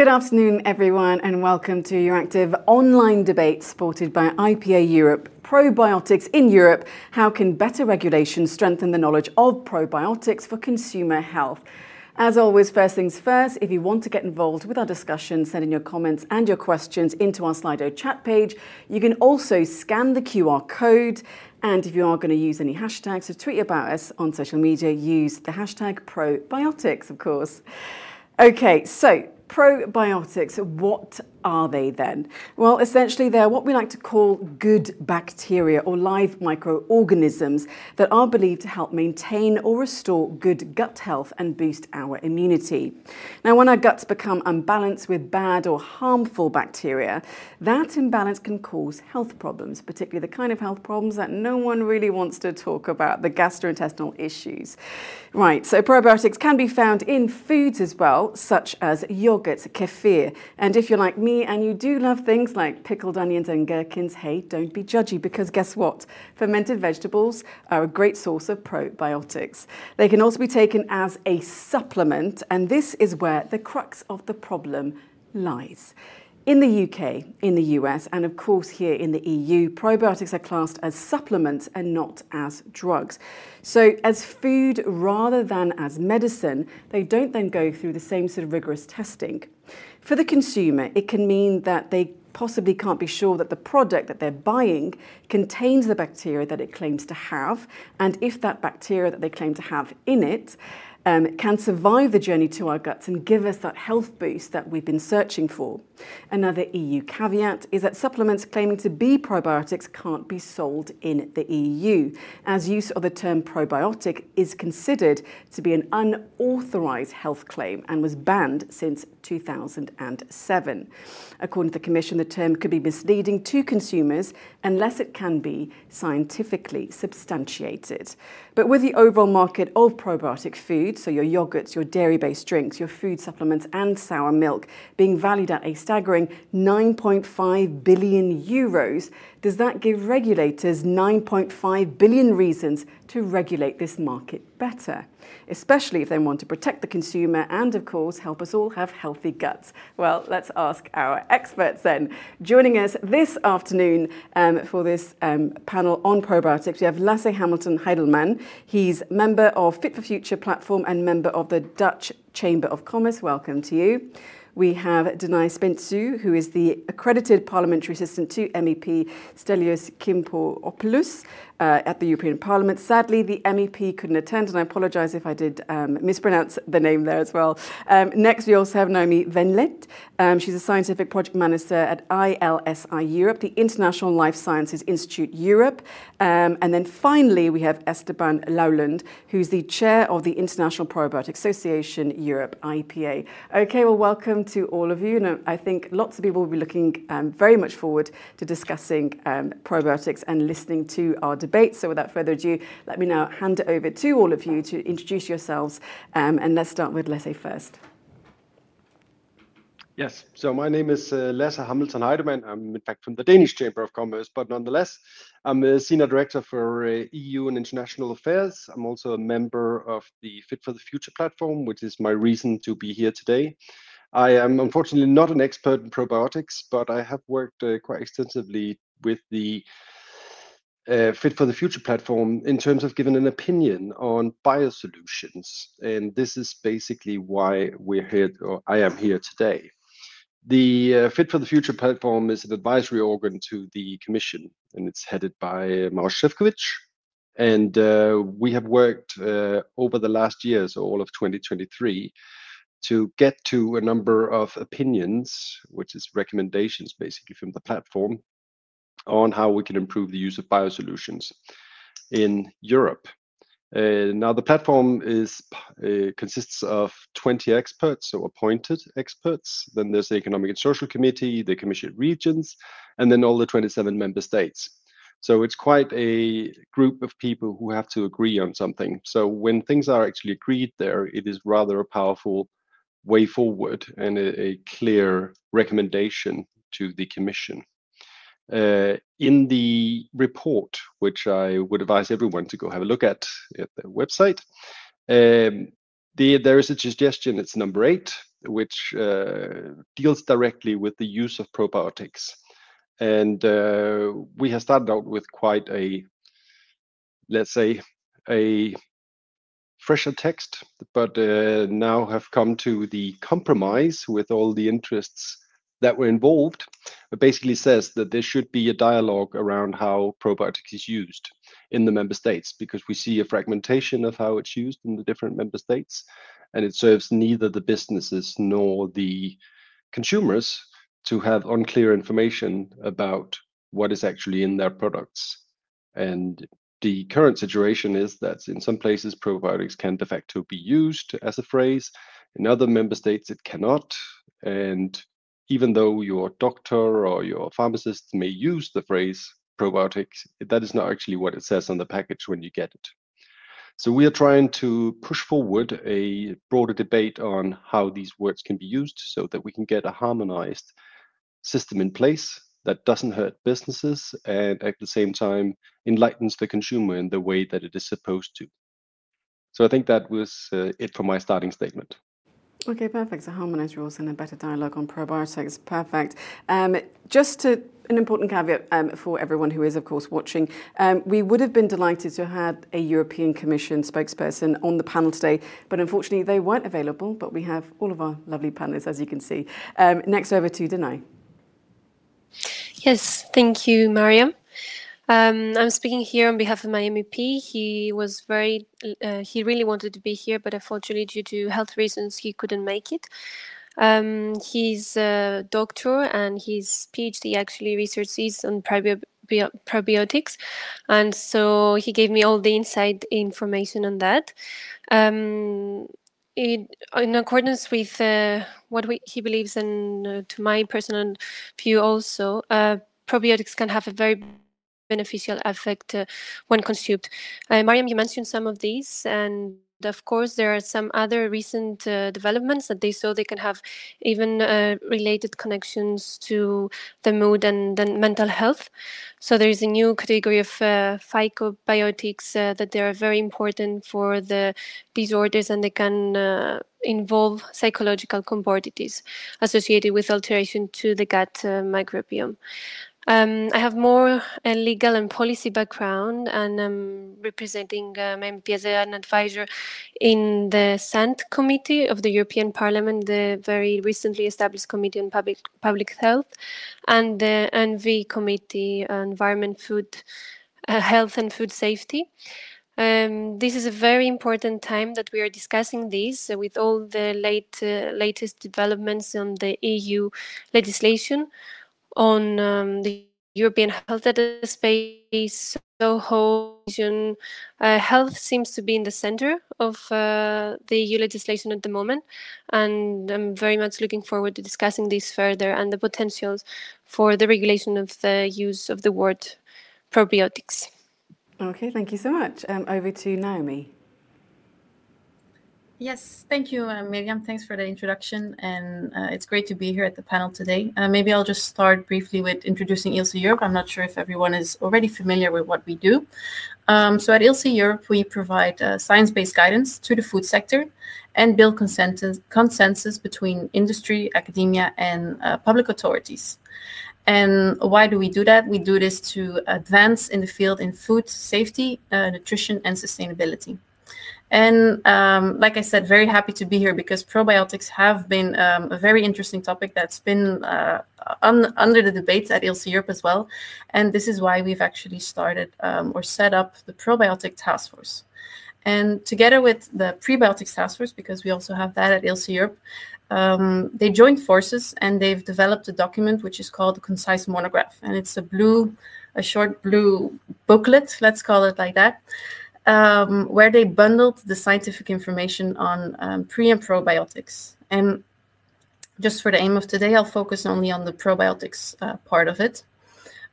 Good afternoon, everyone, and welcome to your active online debate supported by IPA Europe. Probiotics in Europe How can better regulation strengthen the knowledge of probiotics for consumer health? As always, first things first, if you want to get involved with our discussion, send in your comments and your questions into our Slido chat page. You can also scan the QR code. And if you are going to use any hashtags to tweet about us on social media, use the hashtag probiotics, of course. Okay, so probiotics, what are they then? Well, essentially, they're what we like to call good bacteria or live microorganisms that are believed to help maintain or restore good gut health and boost our immunity. Now, when our guts become unbalanced with bad or harmful bacteria, that imbalance can cause health problems, particularly the kind of health problems that no one really wants to talk about, the gastrointestinal issues. Right, so probiotics can be found in foods as well, such as yogurt, kefir, and if you're like me, and you do love things like pickled onions and gherkins, hey, don't be judgy because guess what? Fermented vegetables are a great source of probiotics. They can also be taken as a supplement, and this is where the crux of the problem lies. In the UK, in the US, and of course here in the EU, probiotics are classed as supplements and not as drugs. So, as food rather than as medicine, they don't then go through the same sort of rigorous testing. For the consumer, it can mean that they possibly can't be sure that the product that they're buying contains the bacteria that it claims to have, and if that bacteria that they claim to have in it um, can survive the journey to our guts and give us that health boost that we've been searching for. Another EU caveat is that supplements claiming to be probiotics can't be sold in the EU, as use of the term probiotic is considered to be an unauthorized health claim and was banned since 2007. According to the Commission, the term could be misleading to consumers unless it can be scientifically substantiated. But with the overall market of probiotic food, so your yogurts, your dairy based drinks, your food supplements, and sour milk, being valued at a staggering 9.5 billion euros, does that give regulators 9.5 billion reasons to regulate this market better? Especially if they want to protect the consumer and, of course, help us all have healthy guts. Well, let's ask our experts then. Joining us this afternoon um, for this um, panel on probiotics, we have Lasse Hamilton Heidemann. He's member of Fit for Future platform and member of the Dutch Chamber of Commerce. Welcome to you. We have Danai Spentsou, who is the accredited parliamentary assistant to MEP Stelios Kimpopoulos uh, at the European Parliament. Sadly, the MEP couldn't attend, and I apologise if I did um, mispronounce the name there as well. Um, next, we also have Naomi Venlet. Um, she's a scientific project manager at ILSI Europe, the International Life Sciences Institute Europe. Um, and then finally, we have Espen Laulund, who's the chair of the International Probiotic Association Europe, IPA. Okay, well, welcome to all of you. And I think lots of people will be looking um, very much forward to discussing um, probiotics and listening to our debate debate. So without further ado, let me now hand it over to all of you to introduce yourselves. Um, and let's start with Lasse first. Yes, so my name is uh, Lasse Hamilton Heidemann. I'm in fact from the Danish Chamber of Commerce, but nonetheless, I'm a senior director for uh, EU and international affairs. I'm also a member of the Fit for the Future platform, which is my reason to be here today. I am unfortunately not an expert in probiotics, but I have worked uh, quite extensively with the uh, Fit for the Future platform in terms of giving an opinion on biosolutions. And this is basically why we're here, or I am here today. The uh, Fit for the Future platform is an advisory organ to the Commission, and it's headed by Maros Sefcovic. And uh, we have worked uh, over the last years, so all of 2023, to get to a number of opinions, which is recommendations basically from the platform, on how we can improve the use of biosolutions in Europe. Uh, now, the platform is uh, consists of 20 experts, so appointed experts. Then there's the Economic and Social Committee, the Commission regions, and then all the 27 member states. So it's quite a group of people who have to agree on something. So when things are actually agreed there, it is rather a powerful way forward and a, a clear recommendation to the Commission. Uh, in the report, which I would advise everyone to go have a look at at the website, um, the, there is a suggestion, it's number eight, which uh, deals directly with the use of probiotics. And uh, we have started out with quite a, let's say, a fresher text, but uh, now have come to the compromise with all the interests that were involved. Basically says that there should be a dialogue around how probiotics is used in the member states because we see a fragmentation of how it's used in the different member states and it serves neither the businesses nor the consumers to have unclear information about what is actually in their products. And the current situation is that in some places probiotics can de facto be used as a phrase. In other member states, it cannot. And even though your doctor or your pharmacist may use the phrase probiotics, that is not actually what it says on the package when you get it. So we are trying to push forward a broader debate on how these words can be used so that we can get a harmonized system in place that doesn't hurt businesses and at the same time enlightens the consumer in the way that it is supposed to. So I think that was uh, it for my starting statement. Okay, perfect. So harmonized rules and a better dialogue on probiotics. Perfect. Um, just to an important caveat um, for everyone who is, of course, watching. Um, we would have been delighted to have had a European Commission spokesperson on the panel today, but unfortunately they weren't available. But we have all of our lovely panelists, as you can see. Um, next over to Danai. Yes, thank you, Mariam. Um, I'm speaking here on behalf of my MEP. He was very, uh, he really wanted to be here, but unfortunately, due to health reasons, he couldn't make it. Um, he's a doctor and his PhD actually researches on probiotics. And so he gave me all the inside information on that. Um, it, in accordance with uh, what we, he believes and uh, to my personal view also, uh, probiotics can have a very beneficial effect uh, when consumed. Uh, Mariam, you mentioned some of these and of course, there are some other recent uh, developments that they saw they can have even uh, related connections to the mood and, and mental health. So there is a new category of uh, psychobiotics uh, that they are very important for the disorders and they can involve psychological comorbidities associated with alteration to the gut microbiome. Um, I have more a legal and policy background, and I'm representing um, MP as an advisor in the SANT committee of the European Parliament, the very recently established Committee on Public Public Health, and the ENVI committee, Environment, Food, uh, Health and Food Safety. Um, this is a very important time that we are discussing this uh, with all the late uh, latest developments on the EU legislation on um, the European health data space, SOHO, uh, health seems to be in the center of uh, the EU legislation at the moment. And I'm very much looking forward to discussing this further and the potentials for the regulation of the use of the word probiotics. Okay, thank you so much. Um, over to Naomi. Yes, thank you, uh, Miriam. Thanks for the introduction, and uh, it's great to be here at the panel today. Uh, maybe I'll just start briefly with introducing ILSI Europe. I'm not sure if everyone is already familiar with what we do. Um, so at ILSI Europe, we provide uh, science-based guidance to the food sector and build consensus, consensus between industry, academia, and uh, public authorities. And why do we do that? We do this to advance in the field in food safety, uh, nutrition, and sustainability. And um, like I said, very happy to be here because probiotics have been um, a very interesting topic that's been uh, un- under the debates at ILSI Europe as well. And this is why we've actually started um, or set up the Probiotic Task Force. And together with the Prebiotics Task Force, because we also have that at ILSI Europe, um, they joined forces and they've developed a document which is called the Concise Monograph. And it's a blue, a short blue booklet, let's call it like that um, where they bundled the scientific information on um, pre and probiotics. And just for the aim of today, I'll focus only on the probiotics uh, part of it.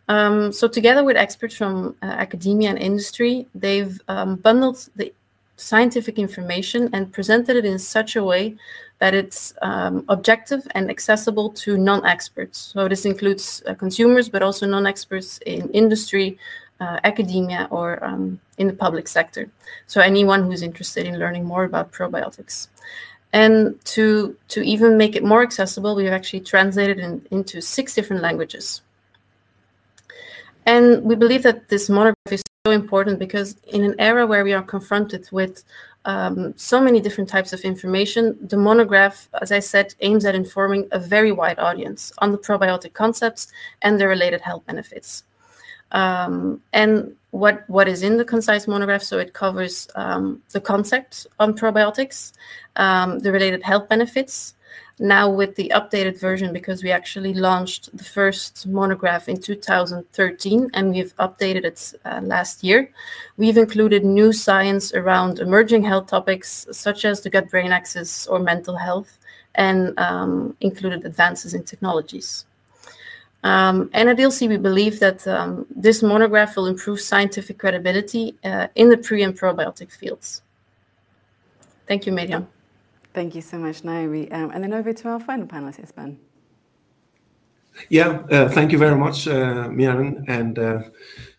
Um, so, together with experts from uh, academia and industry, they've um, bundled the scientific information and presented it in such a way that it's um, objective and accessible to non experts. So, this includes uh, consumers, but also non experts in industry, uh, academia or um, in the public sector. So anyone who's interested in learning more about probiotics. And to, to even make it more accessible, we've actually translated it into six different languages. And we believe that this monograph is so important because in an era where we are confronted with um, so many different types of information, the monograph, as I said, aims at informing a very wide audience on the probiotic concepts and the related health benefits. Um, and what what is in the concise monograph? So it covers um, the concept on probiotics, um, the related health benefits. Now with the updated version, because we actually launched the first monograph in 2013, and we've updated it uh, last year. We've included new science around emerging health topics such as the gut-brain axis or mental health, and um, included advances in technologies. Um, and at ILSI, we believe that um, this monograph will improve scientific credibility uh, in the pre and probiotic fields. Thank you, Miriam. Thank you so much, Naomi. Um, and then over to our final panelist, Espen. Yeah, uh, thank you very much, uh, Miriam. And uh,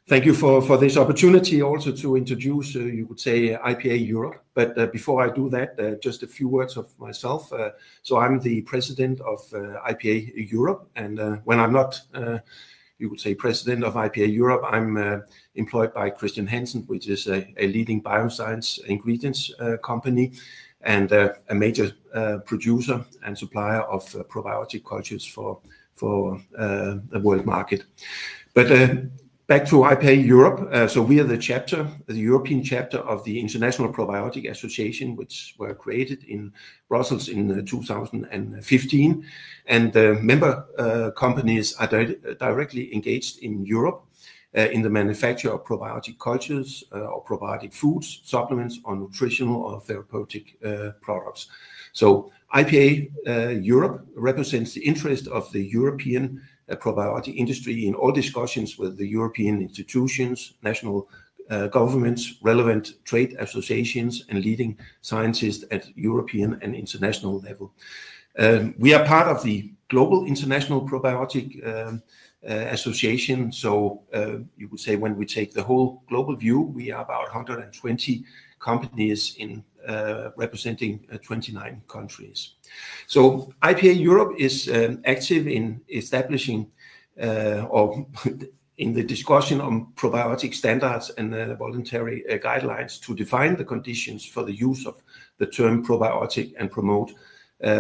Thank you for, this opportunity also to introduce, uh, you could say, IPA Europe. But uh, before I do that, uh, just a few words of myself. Uh, so I'm the president of uh, IPA Europe. And uh, when I'm not, you could say, president of IPA Europe, I'm employed by Chr. Hansen, which is a, leading bioscience ingredients company and a major producer and supplier of probiotic cultures for, for the world market. But Back to IPA Europe. Uh, so we are the chapter, the European chapter of the International Probiotic Association, which were created in Brussels in uh, 2015. And the member uh, companies are di directly engaged in Europe uh, in the manufacture of probiotic cultures uh, or probiotic foods, supplements, or nutritional or therapeutic uh, products. So IPA Europe represents the interest of the European probiotic industry in all discussions with the European institutions, national uh, governments, relevant trade associations, and leading scientists at European and international level. Um, we are part of the Global International Probiotic um, uh, Association. So uh, you would say when we take the whole global view, we are about 120 companies in representing uh, 29 countries. So IPA Europe is um, active in establishing uh, or in the discussion on probiotic standards and voluntary guidelines to define the conditions for the use of the term probiotic and promote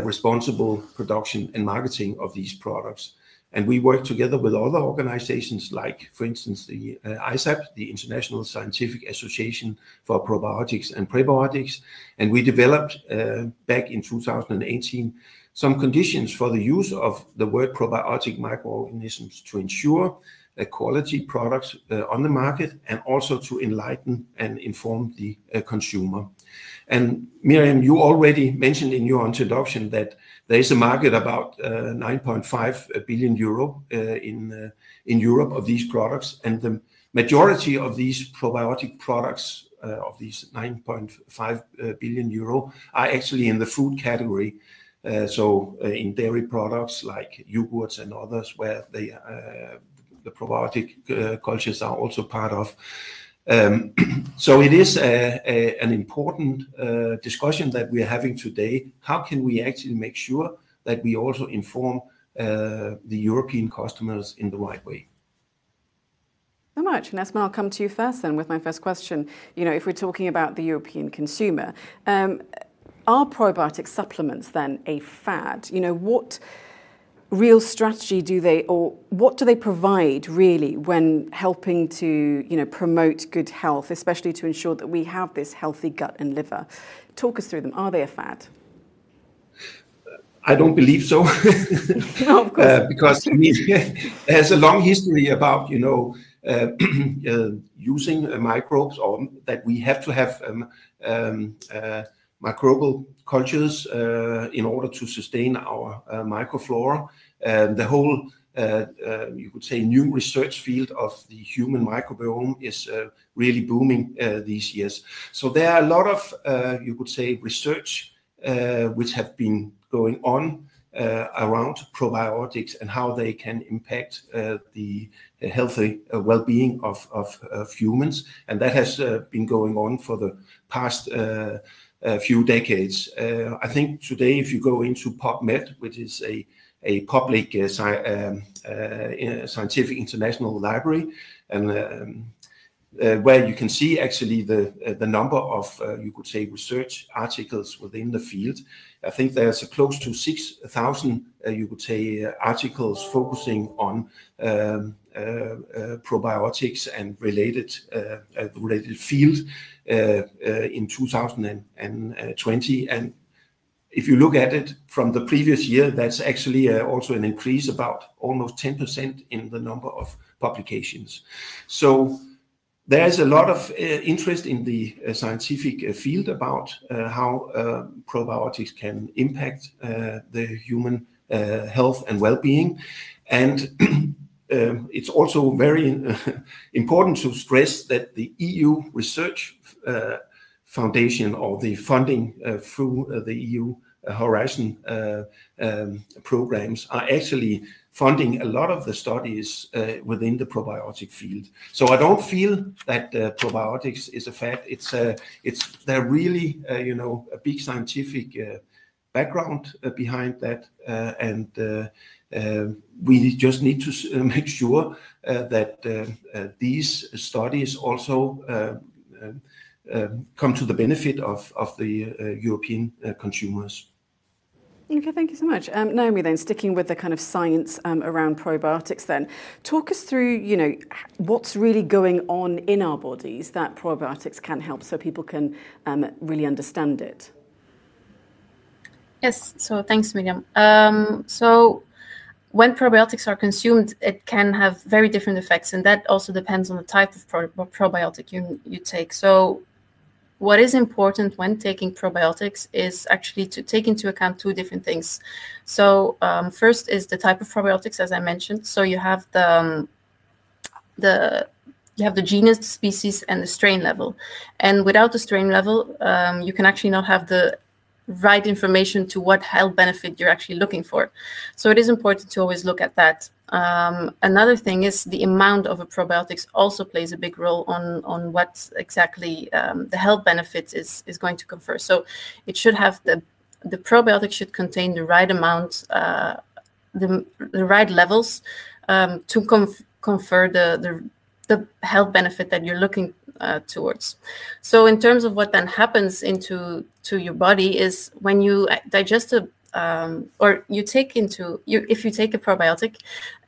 responsible production and marketing of these products. And we work together with other organizations like, for instance, the uh, ISAPP, the International Scientific Association for Probiotics and Prebiotics. And we developed uh, back in 2018 some conditions for the use of the word probiotic microorganisms to ensure quality products uh, on the market and also to enlighten and inform the uh, consumer. And Miriam, you already mentioned in your introduction that there is a market about 9.5 billion euro in Europe of these products, and the majority of these probiotic products of these 9.5 billion euro are actually in the food category. Uh, so uh, in dairy products like yogurts and others, where they, uh, the probiotic cultures are also part of. Um, so it is an important uh, discussion that we are having today. How can we actually make sure that we also inform uh, the European customers in the right way? So much. And Espen, I'll come to you first then with my first question. You know, if we're talking about the European consumer, um, are probiotic supplements then a fad? You know, what real strategy do they, or what do they provide really when helping to, you know, promote good health, especially to ensure that we have this healthy gut and liver? Talk us through them. Are they a fad? I don't believe so. no, of course. Uh, because I mean, there's a long history about, you know, uh, uh, using uh, microbes or that we have to have um, um, uh, microbial cultures uh, in order to sustain our uh, microflora. Um, the whole uh, uh, you could say new research field of the human microbiome is uh, really booming uh, these years. So there are a lot of you could say research which have been going on around probiotics and how they can impact the healthy well-being of, humans, and that has been going on for the past a few decades. Uh, I think today, if you go into PubMed, which is a a public uh, um, uh, scientific international library, and um, where you can see actually the the number of, you could say, research articles within the field. I think there's close to 6,000, you could say, articles focusing on um, probiotics and related field Uh, uh, in 2020. And if you look at it from the previous year, that's actually uh, also an increase about almost 10% in the number of publications. So there is a lot of interest in the scientific field about how probiotics can impact the human health and well-being. And um, it's also very important to stress that the EU Research Uh, foundation or the funding uh, through uh, the EU Horizon um, programs are actually funding a lot of the studies within the probiotic field. So I don't feel that probiotics is a fad. It's there really, you know, a big scientific background behind that. And we just need to make sure that these studies also Um, come to the benefit of the uh, European uh, consumers. Okay, thank you so much. Um, Naomi, then, sticking with the kind of science um, around probiotics then, talk us through, you know, what's really going on in our bodies that probiotics can help so people can really understand it. Yes. So thanks, Miriam. So when probiotics are consumed, it can have very different effects, and that also depends on the type of probiotic you take. So what is important when taking probiotics is actually to take into account two different things. So first is the type of probiotics, as I mentioned. So you have the um, the you have the genus, the species, and the strain level. And without the strain level, you can actually not have the right information to what health benefit you're actually looking for. So it is important to always look at that. Um, another thing is the amount of a probiotics also plays a big role on on what exactly um, the health benefits is is going to confer. So it should have the the probiotic should contain the right amount, uh, the the right levels, um, to confer the the health benefit that you're looking uh, towards. So in terms of what then happens into to your body is when you uh, digest a Um, or you take into you if you take a probiotic,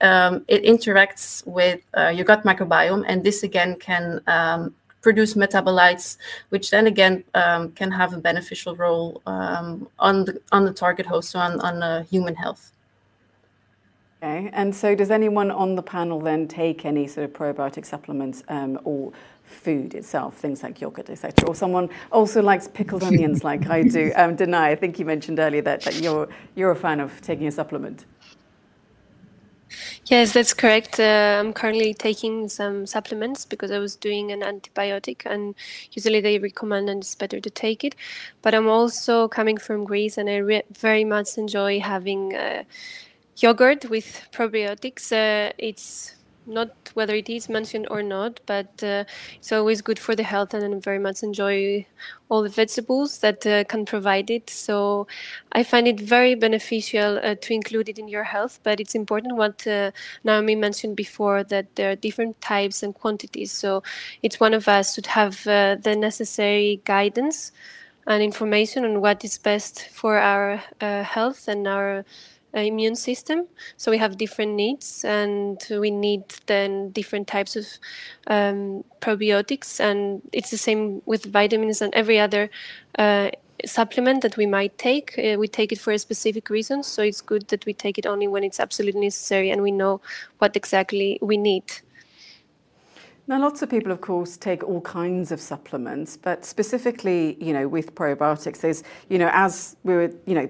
um, it interacts with uh, your gut microbiome, and this again can um, produce metabolites, which then again can have a beneficial role on the on the target host, so on uh, human health. Okay. And so does anyone on the panel then take any sort of probiotic supplements, or food itself, things like yogurt, etc. Or someone also likes pickled onions like I do? Um, Danai, I think you mentioned earlier that that you're you're a fan of taking a supplement. Yes, that's correct. Uh, I'm currently taking some supplements because I was doing an antibiotic, and usually they recommend, and it's better to take it. But I'm also coming from Greece, and I very much enjoy having uh, yogurt with probiotics. Uh, it's not whether it is mentioned or not, but uh, it's always good for the health, and I very much enjoy all the vegetables that uh, can provide it. So I find it very beneficial uh, to include it in your health, but it's important what Naomi mentioned before, that there are different types and quantities. So each one of us should have the necessary guidance and information on what is best for our health and our immune system. So we have different needs, and we need then different types of um, probiotics, and it's the same with vitamins and every other uh, supplement that we might take. Uh, we take it for a specific reason, so it's good that we take it only when it's absolutely necessary, and we know what exactly we need. Now, lots of people, of course, take all kinds of supplements, but specifically, you know, with probiotics, there's, you know, as we were, you know,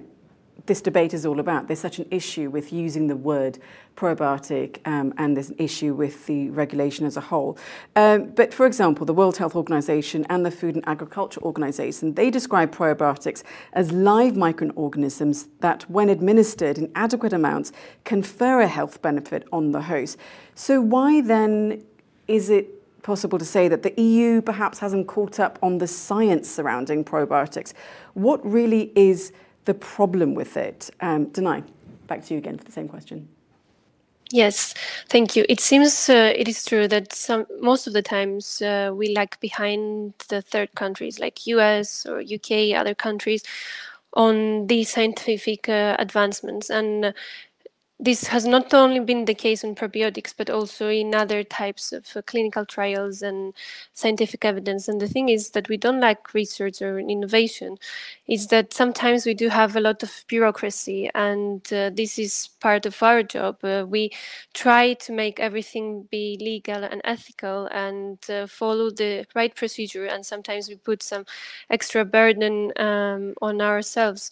this debate is all about, there's such an issue with using the word probiotic, um, and there's an issue with the regulation as a whole. Um, but for example, the World Health Organization and the Food and Agriculture Organization, they describe probiotics as live microorganisms that, when administered in adequate amounts, confer a health benefit on the host. So why then is it possible to say that the EU perhaps hasn't caught up on the science surrounding probiotics. What really is the problem with it? Um, Danai, back to you again for the same question. Yes, thank you. It seems uh, it is true that some most of the times uh, we lag behind the third countries like US or UK, other countries, on these scientific uh, advancements, and this has not only been the case in probiotics, but also in other types of uh, clinical trials and scientific evidence. And the thing is that we don't like research or innovation. Is that sometimes we do have a lot of bureaucracy, and uh, this is part of our job. Uh, we try to make everything be legal and ethical and uh, follow the right procedure. And sometimes we put some extra burden um, on ourselves.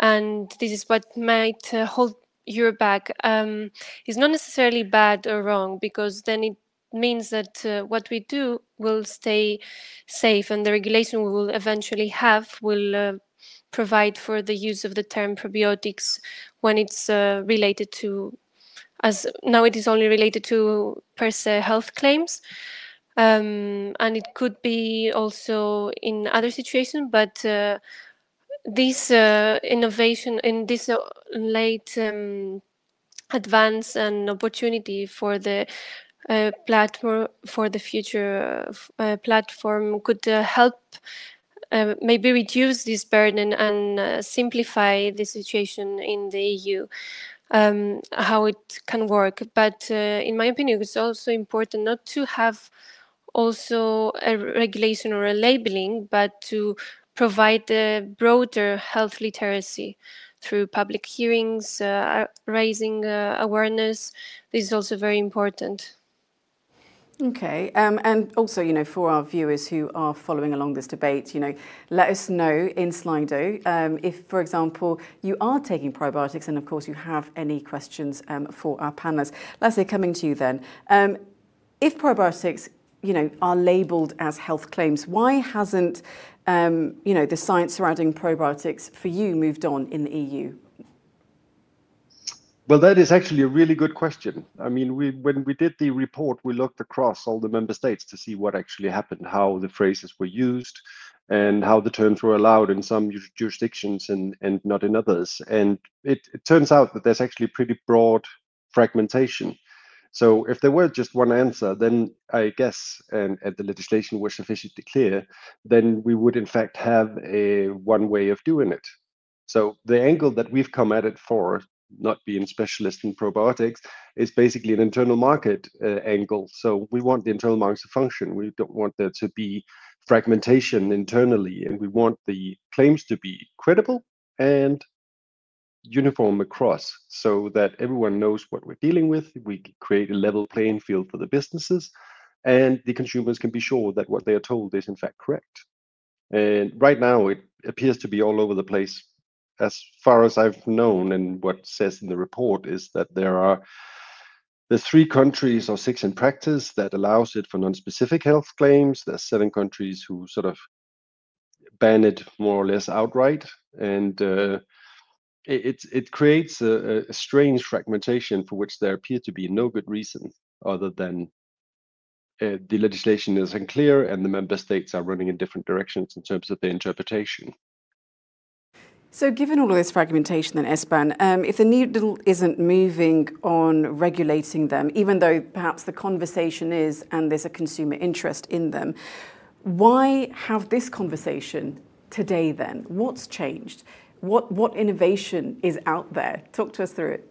And this is what might uh, hold your back um, is not necessarily bad or wrong because then it means that uh, what we do will stay safe and the regulation we will eventually have will uh, provide for the use of the term probiotics when it's uh, related to as now it is only related to per se health claims um, and it could be also in other situations but uh, this uh, innovation in this uh, late um, advance and opportunity for the uh, platform for the future uh, platform could uh, help uh, maybe reduce this burden and simplify the situation in the EU. Um, how it can work, but in my opinion, it's also important not to have also a regulation or a labeling, but to provide a broader health literacy through public hearings, uh, raising uh, awareness. This is also very important. Okay, um, and also, you know, for our viewers who are following along this debate, you know, let us know in Slido um, if, for example, you are taking probiotics, and of course, you have any questions um, for our panelists. Lasse, coming to you then. Um, if probiotics, you know, are labelled as health claims, why hasn't um, you know, the science surrounding probiotics for you moved on in the EU? Well, that is actually a really good question. I mean, we when we did the report, we looked across all the member states to see what actually happened, how the phrases were used, and how the terms were allowed in some jurisdictions and, and not in others. And it, it turns out that there's actually pretty broad fragmentation. So if there were just one answer, then I guess, and, and the legislation was sufficiently clear, then we would in fact have a one way of doing it. So the angle that we've come at it for, not being specialist in probiotics, is basically an internal market uh, angle. So we want the internal market to function. We don't want there to be fragmentation internally, and we want the claims to be credible and uniform across so that everyone knows what we're dealing with. We create a level playing field for the businesses, and the consumers can be sure that what they are told is in fact correct. And right now, it appears to be all over the place. As far as I've known, and what says in the report is that there are the three countries or six in practice that allows it for non-specific health claims. There's seven countries who sort of ban it more or less outright, and uh, it it creates a, a, strange fragmentation for which there appear to be no good reason other than uh, the legislation is unclear and the member states are running in different directions in terms of their interpretation. So, given all of this fragmentation, then, Espen, um, if the needle isn't moving on regulating them, even though perhaps the conversation is and there's a consumer interest in them, why have this conversation today then? What's changed? What what innovation is out there? Talk to us through it.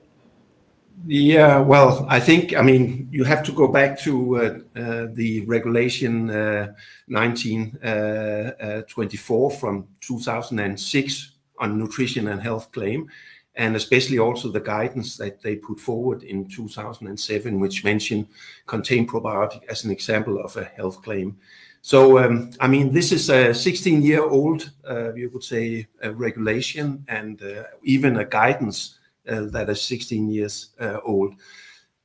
Yeah, well, I think I mean you have to go back to uh, uh, the regulation uh, 1924 uh, uh, from 2006 on nutrition and health claim, and especially also the guidance that they put forward in 2007, which mentioned contain probiotic as an example of a health claim. So, um, I mean, this is a 16-year-old, uh, you could say, regulation and uh, even a guidance uh, that is 16 years old.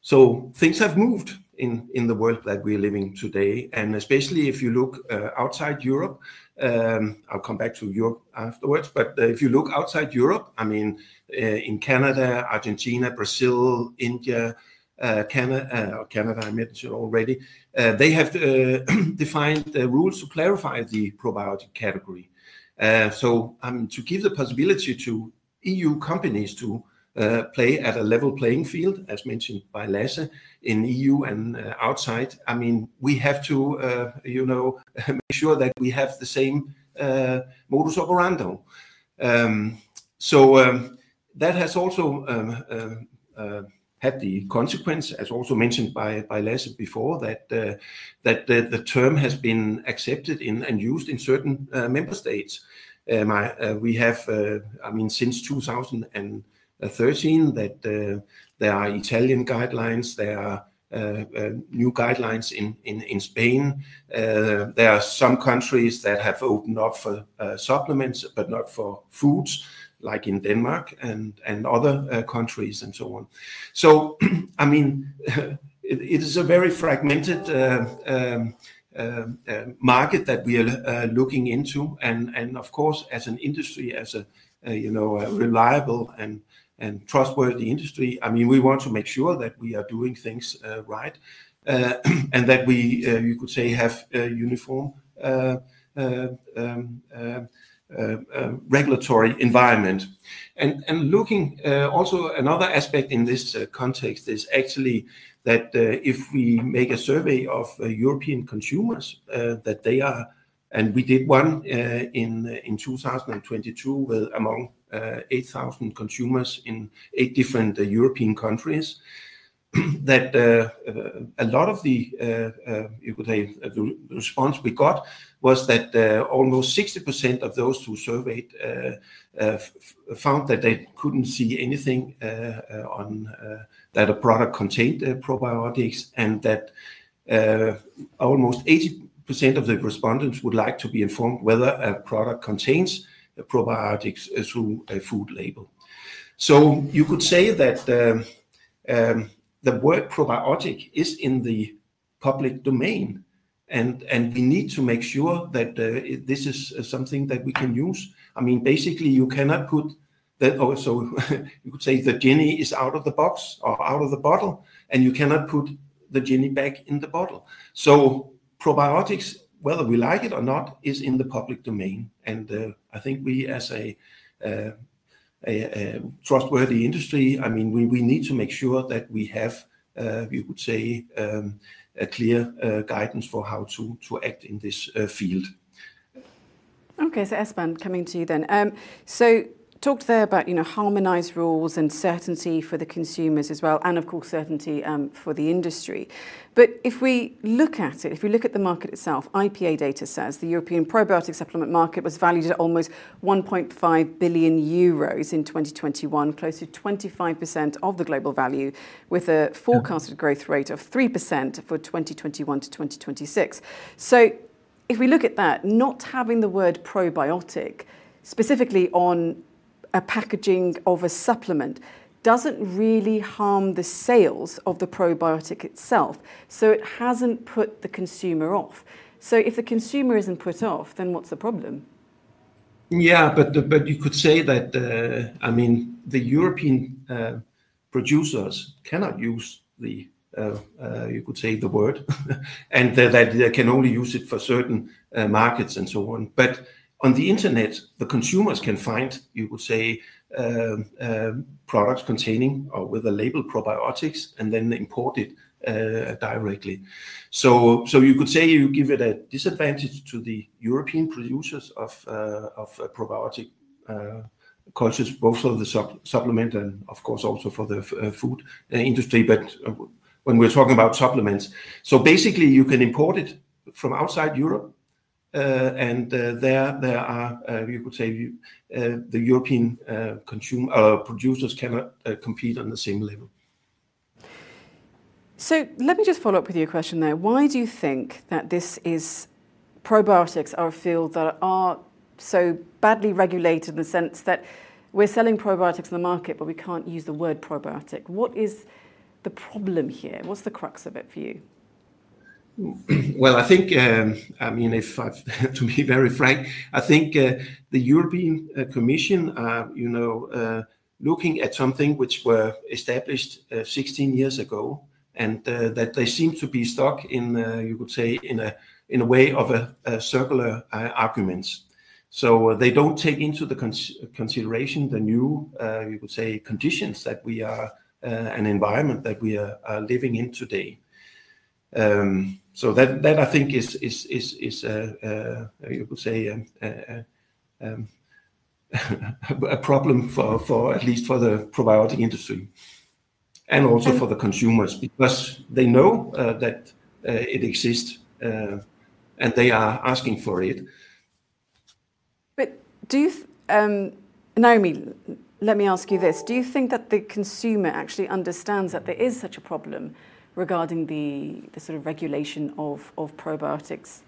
So things have moved in the world that we're living today, and especially if you look outside Europe, um, I'll come back to Europe afterwards, but if you look outside Europe, I mean, in Canada, Argentina, Brazil, India, Uh, Canada, uh, Canada I mentioned already, uh, they have defined the rules to clarify the probiotic category. So, um, to give the possibility to EU companies to play at a level playing field, as mentioned by Lasse, in EU and outside, I mean, we have to, you know, make sure that we have the same modus operandi. Um, so, um, that has also had the consequence, as also mentioned by Lasse before, that uh, the term has been accepted in and used in certain uh, member states. Um, uh, we have, I mean, since 2013, that there are Italian guidelines, there are new guidelines in Spain. There are some countries that have opened up for supplements, but not for foods, like in Denmark and and other uh, countries, and so on. So, I mean, it is a very fragmented uh, um, um, uh, market that we are looking into. And and of course, as an industry, as a you know, a reliable and and trustworthy industry, I mean, we want to make sure that we are doing things right, and that we you could say have uniform um, Uh, uh, regulatory environment. And and looking uh, also another aspect in this context is actually that if we make a survey of European consumers, that they are... And we did one in 2022 with among 8,000 consumers in eight different European countries. That a lot of the you could say the response we got was that uh, almost 60% of those who surveyed uh, uh, found that they couldn't see anything on that a product contained probiotics, and that almost 80% of the respondents would like to be informed whether a product contains probiotics through a food label. So you could say that um, um, the word probiotic is in the public domain, and we need to make sure that uh, this is uh, something that we can use. I mean, basically, you cannot put that Oh, so you could say the genie is out of the box or out of the bottle, and you cannot put the genie back in the bottle. So probiotics, whether we like it or not, is in the public domain. And uh, I think we, as a trustworthy industry, I mean, we need to make sure that we have, you could say, a clear uh, guidance for how to act in this uh, field. Okay, so Espen, coming to you then. Um, so talked there about, you know, harmonized rules and certainty for the consumers as well, and of course, certainty um, for the industry. But if we look at it, if we look at the market itself, IPA data says the European probiotic supplement market was valued at almost 1.5 billion euros in 2021, close to 25% of the global value, with a forecasted growth rate of 3% for 2021 to 2026. So if we look at that, not having the word probiotic specifically on a packaging of a supplement doesn't really harm the sales of the probiotic itself, so it hasn't put the consumer off. So if the consumer isn't put off, then what's the problem? Yeah, but but you could say that, uh, I mean, the European uh, producers cannot use the, uh, you could say, the word, and that they can only use it for certain markets and so on. But on the internet, the consumers can find, you would say, um, um, products containing or with a label probiotics, and then import it uh, directly. So so you could say you give it a disadvantage to the European producers of uh, probiotic uh, cultures, both for the supplement and of course, also for the food industry. But when we're talking about supplements, so basically you can import it from outside Europe, Uh, and uh, there there are, uh, you could say, the European consumer producers cannot compete on the same level. So let me just follow up with your question there. Why do you think that this is... probiotics are a field that are so badly regulated in the sense that we're selling probiotics in the market, but we can't use the word probiotic? What is the problem here? What's the crux of it for you? Well, I think, um, I mean, if I've to be very frank, I think, uh, the European uh, Commission, are you know, uh, looking at something which were established 16 years ago, and that they seem to be stuck in, you could say, in a in a way of a circular arguments. So they don't take into the consideration the new, you could say, conditions that we are an environment that we are living in today. Um, So that that I think is, is is is uh, uh, you could say, um, uh, um, a problem for at least for the probiotic industry, and also for the consumers, because they know that it exists, and they are asking for it. But do you, um, Naomi, let me ask you this: Do you think that the consumer actually understands that there is such a problem regarding the the sort of regulation of of probiotics?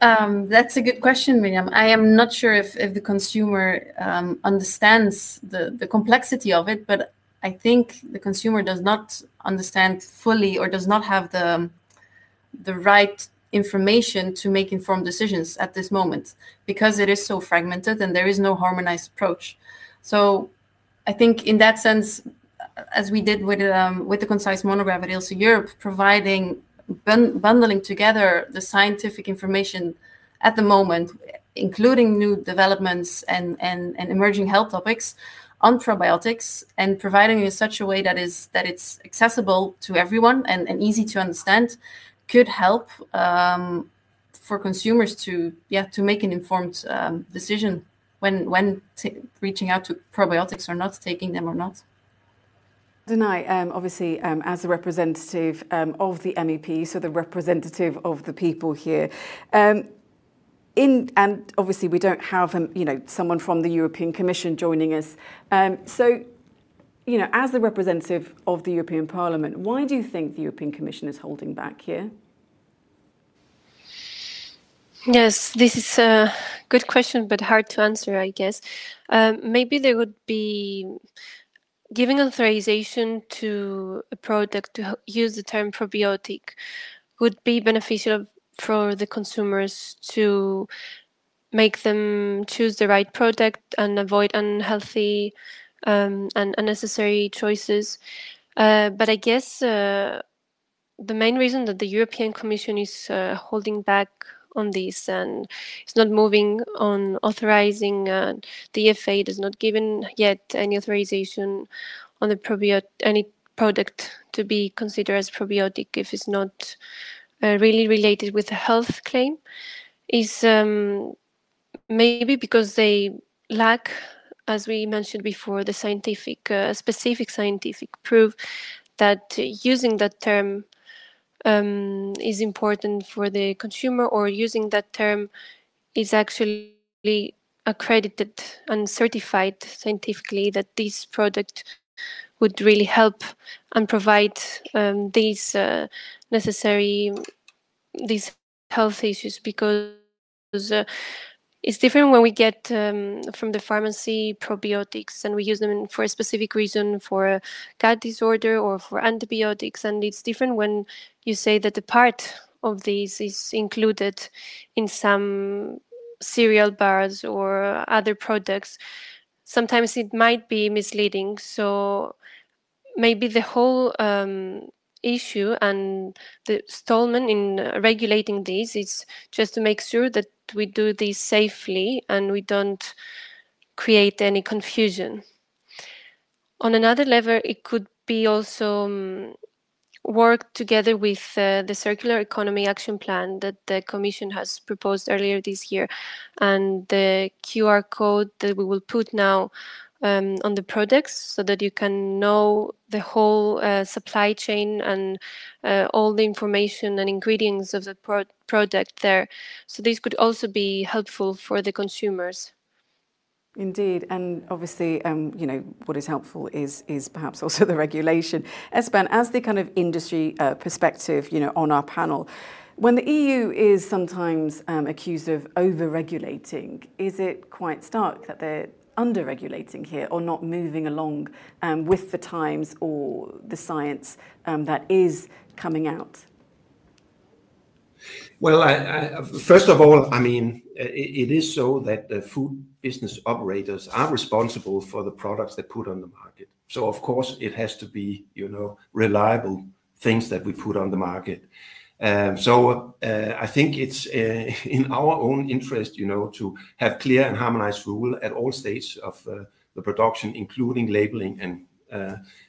Um, that's a good question, Miriam. I am not sure if if the consumer um, understands the the complexity of it, but I think the consumer does not understand fully or does not have the, the right information to make informed decisions at this moment, because it is so fragmented and there is no harmonized approach. So I think in that sense, as we did with um, with the Concise monograph at ILSI Europe, providing bundling together the scientific information at the moment, including new developments and and emerging health topics on probiotics, and providing in such a way that is that it's accessible to everyone and and easy to understand, could help um, for consumers to yeah to make an informed um, decision when reaching out to probiotics or not, taking them or not. Danai, um, obviously, um, as a representative um, of the MEP, so the representative of the people here, in, and obviously we don't have, you know, someone from the European Commission joining us. So, you know, as the representative of the European Parliament, why do you think the European Commission is holding back here? Yes, this is a good question, but hard to answer, I guess. Maybe there would be giving authorization to a product to use the term probiotic would be beneficial for the consumers to make them choose the right product and avoid unhealthy um, and unnecessary choices. Uh, but I guess uh, the main reason that the European Commission is uh, holding back on this and it's not moving on authorizing the EFSA does not given yet any authorization on the probiotic any product to be considered as probiotic if it's not uh, really related with a health claim. Is um, maybe because they lack, as we mentioned before, the scientific uh, specific scientific proof that using that term Um, is important for the consumer, or using that term is actually accredited and certified scientifically that this product would really help and provide um, these uh, necessary these health issues. Because uh, it's different when we get um, from the pharmacy probiotics, and we use them for a specific reason, for a gut disorder or for antibiotics, and it's different when you say that a part of this is included in some cereal bars or other products. Sometimes it might be misleading, so maybe the whole um, issue and the stallment in uh, regulating this is just to make sure that we do this safely and we don't create any confusion. On another level, it could be also um, work together with uh, the Circular Economy Action Plan that the Commission has proposed earlier this year, and the QR code that we will put now Um, on the products so that you can know the whole uh, supply chain and uh, all the information and ingredients of the product there. So this could also be helpful for the consumers. Indeed, and obviously, um, you know, what is helpful is is perhaps also the regulation. Espen, as the kind of industry uh, perspective, you know, on our panel, when the EU is sometimes um, accused of over-regulating, is it quite stark that they're under-regulating here or not moving along um, with the times or the science um, that is coming out? Well, first of all, I mean, it is so that the food business operators are responsible for the products they put on the market. So of course, it has to be, you know, reliable things that we put on the market. Um, so uh, I think it's uh, in our own interest, you know, to have clear and harmonized rule at all stages of uh, the production, including labeling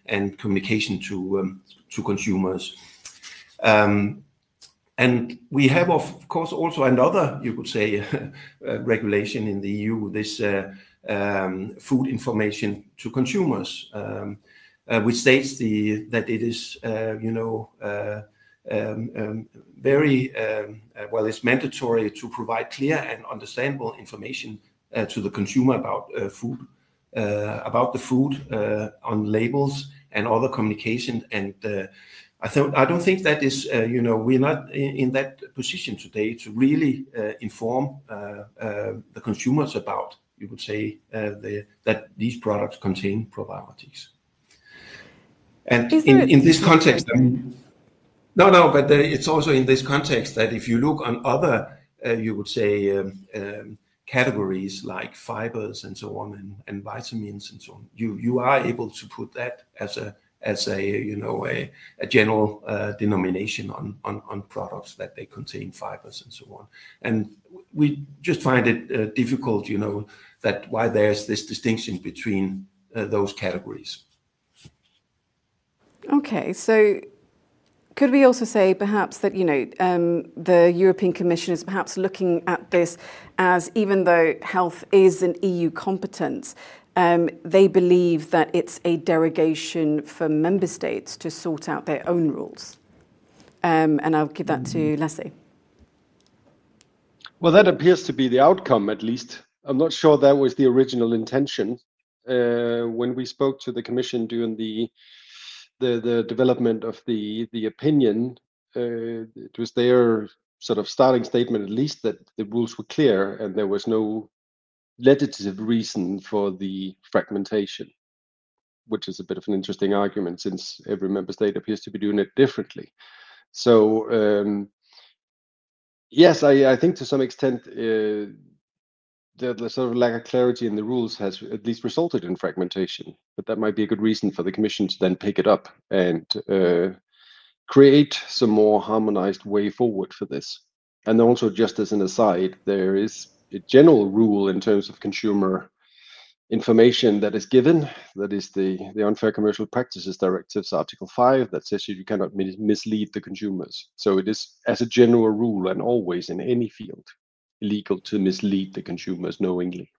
and communication to um, consumers. Um, and we have, of course, also another, you could say, regulation in the EU, this food information to consumers, which states that it is, you know, Um, um, very um, uh, well, it's mandatory to provide clear and understandable information uh, to the consumer about uh, food, about the food on labels and other communication. And I don't think that is, you know, we're not in that position today to really inform the consumers about, you would say, that these products contain probiotics. And in this context, no, no, but it's also in this context that if you look on other, uh, you would say, um, um, categories like fibers and so on and vitamins and so on, you you are able to put that as a, as a you know, a general uh, denomination on products that they contain fibers and so on. And we just find it uh, difficult, you know, that why there's this distinction between those categories. Okay, so could we also say perhaps that, you know, um, the European Commission is perhaps looking at this as even though health is an EU competence, um, they believe that it's a derogation for member states to sort out their own rules? Um, and I'll give that to mm-hmm. Lasse. Well, that appears to be the outcome, at least. I'm not sure that was the original intention. Uh, when we spoke to the Commission during the development of the opinion, uh, it was their sort of starting statement, at least, that the rules were clear and there was no legislative reason for the fragmentation, which is a bit of an interesting argument since every member state appears to be doing it differently. So um, yes, I think to some extent, uh, the sort of lack of clarity in the rules has at least resulted in fragmentation, but that might be a good reason for the Commission to then pick it up and uh, create some more harmonized way forward for this. And also, just as an aside, there is a general rule in terms of consumer information that is given, that is the the Unfair Commercial Practices Directive, Article 5, that says you cannot mislead the consumers. So it is, as a general rule and always in any field, illegal to mislead the consumers knowingly.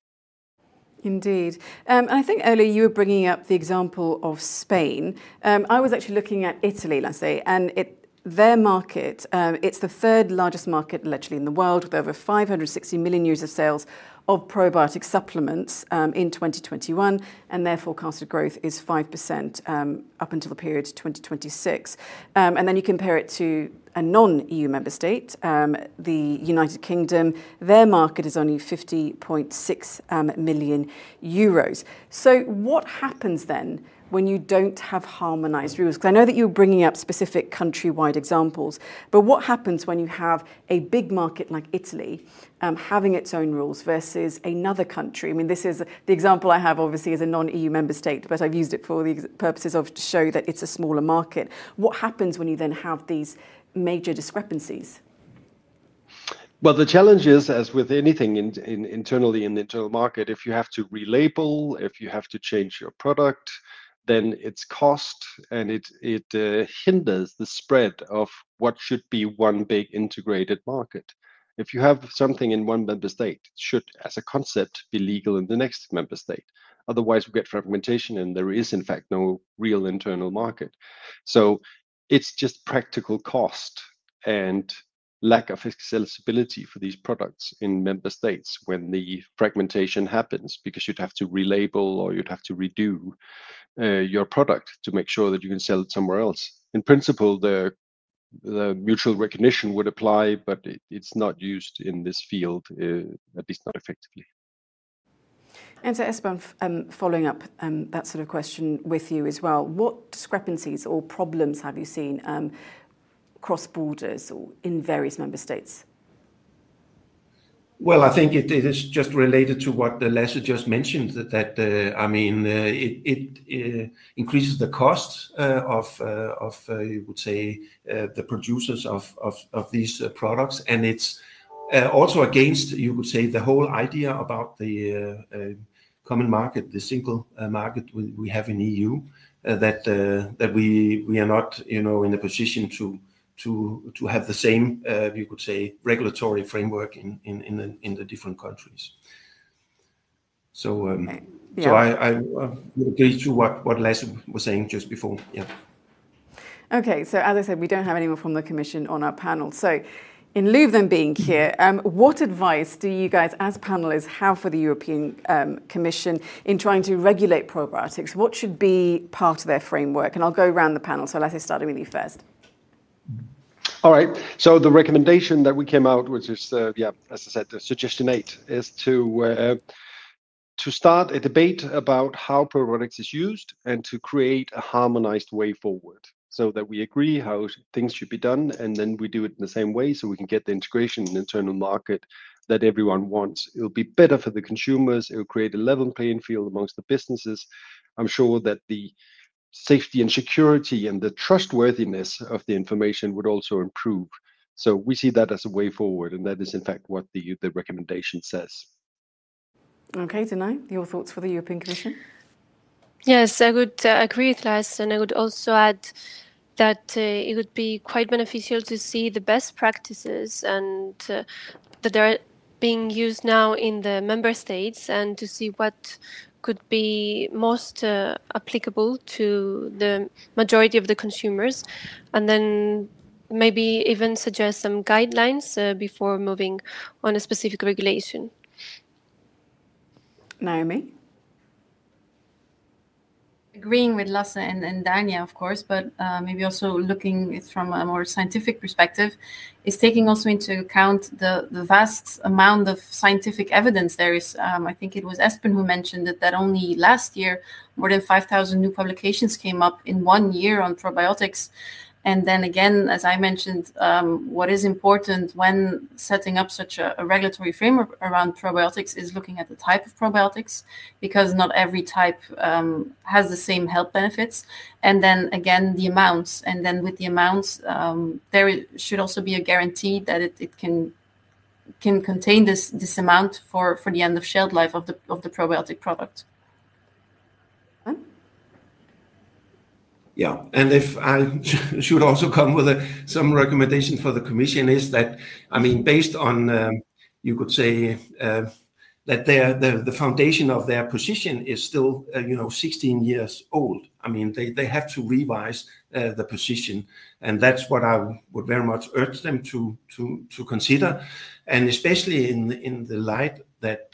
Indeed. Um, I think earlier you were bringing up the example of Spain. Um, I was actually looking at Italy, let's say, and it, their market, um, it's the third largest market allegedly in the world with over 560 million euros of sales of probiotic supplements um, in 2021, and their forecasted growth is 5% um, up until the period 2026. Um, and then you compare it to a non-EU member state, the United Kingdom, their market is only 50.6 million euros. So what happens then when you don't have harmonized rules? Because I know that you're bringing up specific countrywide examples, but what happens when you have a big market like Italy um, having its own rules versus another country? I mean, this is the example I have, obviously, as a non-EU member state, but I've used it for the purposes of to show that it's a smaller market. What happens when you then have these major discrepancies? Well, the challenge is, as with anything internally in the internal market, if you have to relabel, if you have to change your product, then it's cost and it it uh, hinders the spread of what should be one big integrated market. If you have something in one member state, it should, as a concept, be legal in the next member state. Otherwise, we get fragmentation and there is, in fact, no real internal market. So it's just practical cost and lack of accessibility for these products in member states when the fragmentation happens because you'd have to relabel or you'd have to redo Uh, your product to make sure that you can sell it somewhere else. In principle, the mutual recognition would apply, but it's not used in this field, uh, at least not effectively. And so, Espen, um, following up um, that sort of question with you as well, what discrepancies or problems have you seen um, cross borders or in various member states? Well, I think it is just related to what Lasse just mentioned, that uh, I mean, uh, it uh, increases the cost of, you would say, the producers of these products. And it's also against, you could say, the whole idea about the common market, the single market we have in EU, that we are not, you know, in a position to have the same, uh, you could say, regulatory framework in the different countries. So, um, so I would agree to what what Lasse was saying just before. Yeah. Okay. So as I said, we don't have anyone from the commission on our panel. So in lieu of them being here, um, what advice do you guys, as panelists, have for the European um, Commission in trying to regulate probiotics? What should be part of their framework? And I'll go around the panel. So Lasse, starting with you first. All right. So the recommendation that we came out, which is, uh, yeah, as I said, the suggestion eight, is to uh, to start a debate about how probiotics is used and to create a harmonized way forward so that we agree how things should be done, and then we do it in the same way so we can get the integration in the internal market that everyone wants. It'll be better for the consumers. It will create a level playing field amongst the businesses. I'm sure that the safety and security and the trustworthiness of the information would also improve. So we see that as a way forward, and that is, in fact, what the the recommendation says. Okay. Danai, your thoughts for the European Commission? Yes, I would uh, agree with Lars, and I would also add that uh, it would be quite beneficial to see the best practices and uh, that they're being used now in the member states and to see what could be most uh, applicable to the majority of the consumers, and then maybe even suggest some guidelines uh, before moving on a specific regulation. Naomi? Agreeing with Lasse and Danai, of course, but uh, maybe also looking from a more scientific perspective, is taking also into account the vast amount of scientific evidence there is. Um, I think it was Espen who mentioned that only last year, more than 5,000 new publications came up in one year on probiotics. And then again, as I mentioned, um, what is important when setting up such a regulatory framework around probiotics is looking at the type of probiotics because not every type um, has the same health benefits. And then again, the amounts. And then with the amounts, um, there should also be a guarantee that it can can contain this this amount for for the end of shelf life of the of the probiotic product. Yeah. And if I should also come with some recommendation for the commission is that, I mean, based on, um, you could say, uh, that their the the foundation of their position is still, uh, you know, 16 years old. I mean, they they have to revise uh, the position. And that's what I would very much urge them to to to consider. And especially in in the light that,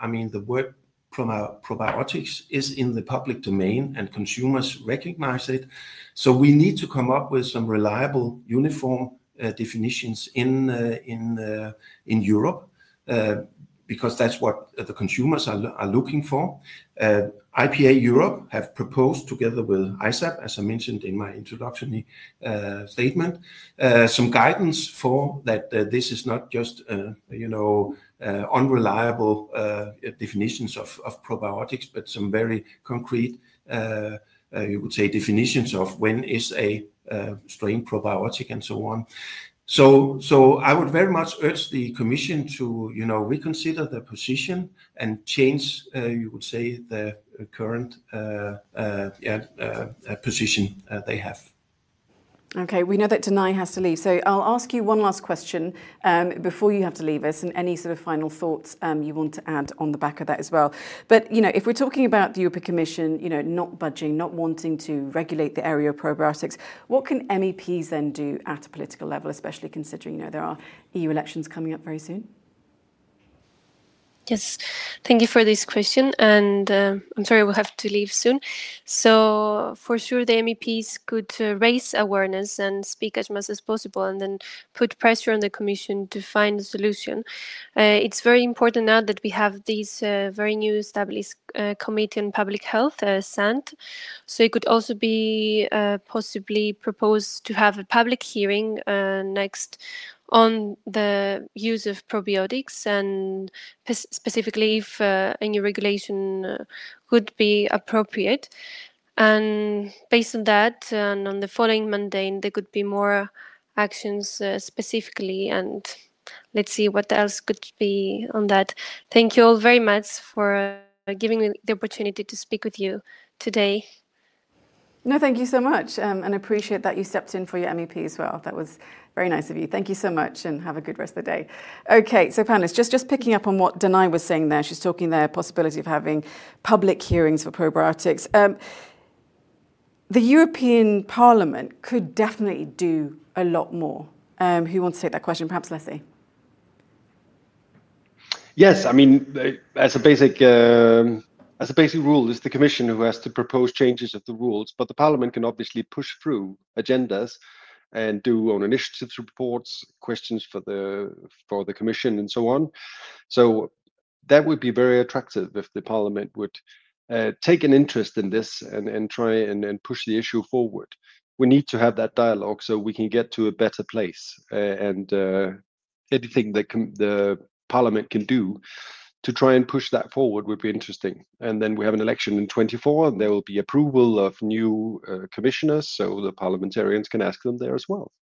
I mean, the word probiotics is in the public domain and consumers recognize it. So we need to come up with some reliable, uniform uh, definitions in uh, uh, Europe because that's what the consumers are looking for. IPA Europe have proposed together with ISAPP, as I mentioned in my introductory statement, some guidance for that this is not just, you know, Uh, unreliable uh, definitions of probiotics, but some very concrete, uh, you would say, definitions of when is a strain probiotic and so on. So so I would very much urge the commission to, you know, reconsider the position and change, you would say, the current position they have. Okay. We know that Danai has to leave. So I'll ask you one last question um, before you have to leave us and any sort of final thoughts um, you want to add on the back of that as well. But, you know, if we're talking about the European Commission, you know, not budging, not wanting to regulate the area of probiotics, what can MEPs then do at a political level, especially considering, you know, there are EU elections coming up very soon? Yes. Thank you for this question. And uh, I'm sorry, we'll have to leave soon. So for sure, the MEPs could uh, raise awareness and speak as much as possible and then put pressure on the commission to find a solution. Uh, it's very important now that we have this very new established committee on public health, SANT. So it could also be possibly proposed to have a public hearing next on the use of probiotics and specifically if uh, any regulation uh, would be appropriate. And based on that, and on the following mandate, there could be more actions uh, specifically. And let's see what else could be on that. Thank you all very much for uh, giving me the opportunity to speak with you today. No, thank you so much, um, and appreciate that you stepped in for your MEP as well. That was very nice of you. Thank you so much, and have a good rest of the day. Okay, so panelists, just just picking up on what Danai was saying there. She's talking there possibility of having public hearings for probiotics. Um, the European Parliament could definitely do a lot more. Um, who wants to take that question? Perhaps Lasse. Yes, I mean, as a basic um, as a basic rule, it's the Commission who has to propose changes of the rules, but the Parliament can obviously push through agendas and do own initiatives reports, questions for the for the Commission, and so on. So that would be very attractive if the Parliament would uh, take an interest in this and and try and, and push the issue forward. We need to have that dialogue so we can get to a better place. Uh, and uh, anything that the Parliament can do to try and push that forward would be interesting. And then we have an election in 24, and there will be approval of new uh, commissioners, so the parliamentarians can ask them there as well.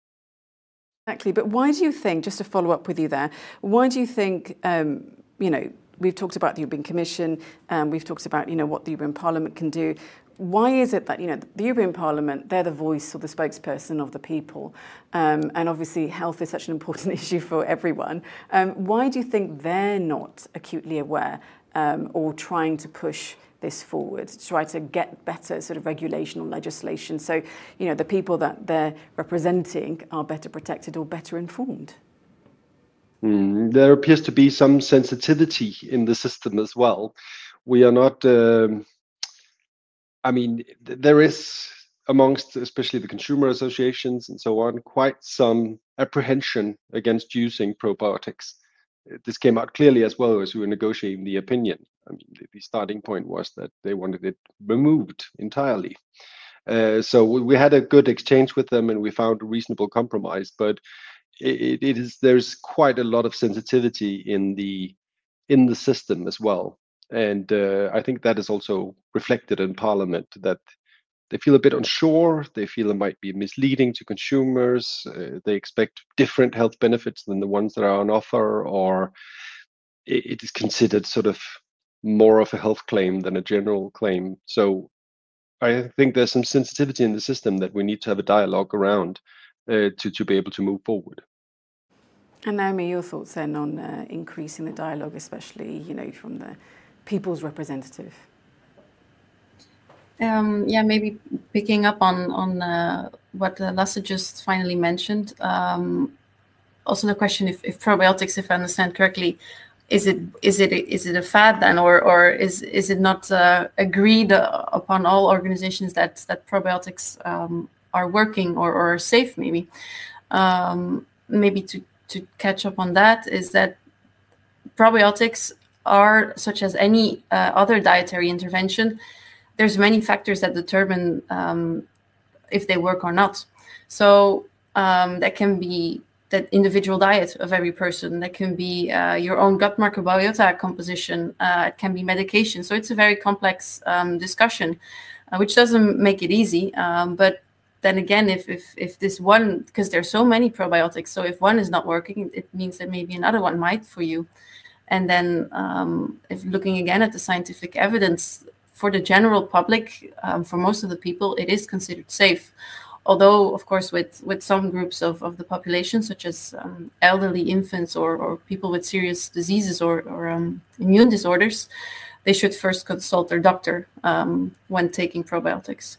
Exactly. But why do you think, just to follow up with you there, why do you think, um, you know, we've talked about the European Commission, um, we've talked about, you know, what the European Parliament can do why is it that you know the European Parliament they're the voice or the spokesperson of the people, um, and obviously health is such an important issue for everyone. Um, why do you think they're not acutely aware um, or trying to push this forward to try to get better sort of regulation or legislation so you know the people that they're representing are better protected or better informed? Mm, there appears to be some sensitivity in the system as well. We are not um, I mean, there is amongst especially the consumer associations and so on quite some apprehension against using probiotics. This came out clearly as well as we were negotiating the opinion. I mean, the, the starting point was that they wanted it removed entirely. Uh, so we, had a good exchange with them and we found a reasonable compromise. But it, it is there's quite a lot of sensitivity in the in the system as well and uh, I think that is also reflected in Parliament that they feel a bit unsure. They feel it might be misleading to consumers. Uh, they expect different health benefits than the ones that are on offer, or it, it is considered sort of more of a health claim than a general claim. So I think there's some sensitivity in the system that we need to have a dialogue around uh, to to be able to move forward. And Naomi, your thoughts then on uh, increasing the dialogue, especially you know from the people's representative? Um, yeah, maybe picking up on on uh, what uh, Lasse just finally mentioned. Um, also, the question if, if probiotics, if I understand correctly, is it is it is it a fad then, or or is is it not uh, agreed upon all organizations that that probiotics um, are working or, or are safe? Maybe, um, maybe to to catch up on that is that probiotics are such as any uh, other dietary intervention there's many factors that determine um, if they work or not. So um, that can be the individual diet of every person. That can be uh, your own gut microbiota composition uh, it can be medication. So it's a very complex um, discussion uh, which doesn't make it easy um, but then again if if if this one because there's so many probiotics so if one is not working it means that maybe another one might for you and then, um, if looking again at the scientific evidence for the general public, um, for most of the people, it is considered safe. Although, of course, with, with some groups of, of the population, such as um, elderly infants or, or people with serious diseases or, or um, immune disorders, they should first consult their doctor um, when taking probiotics.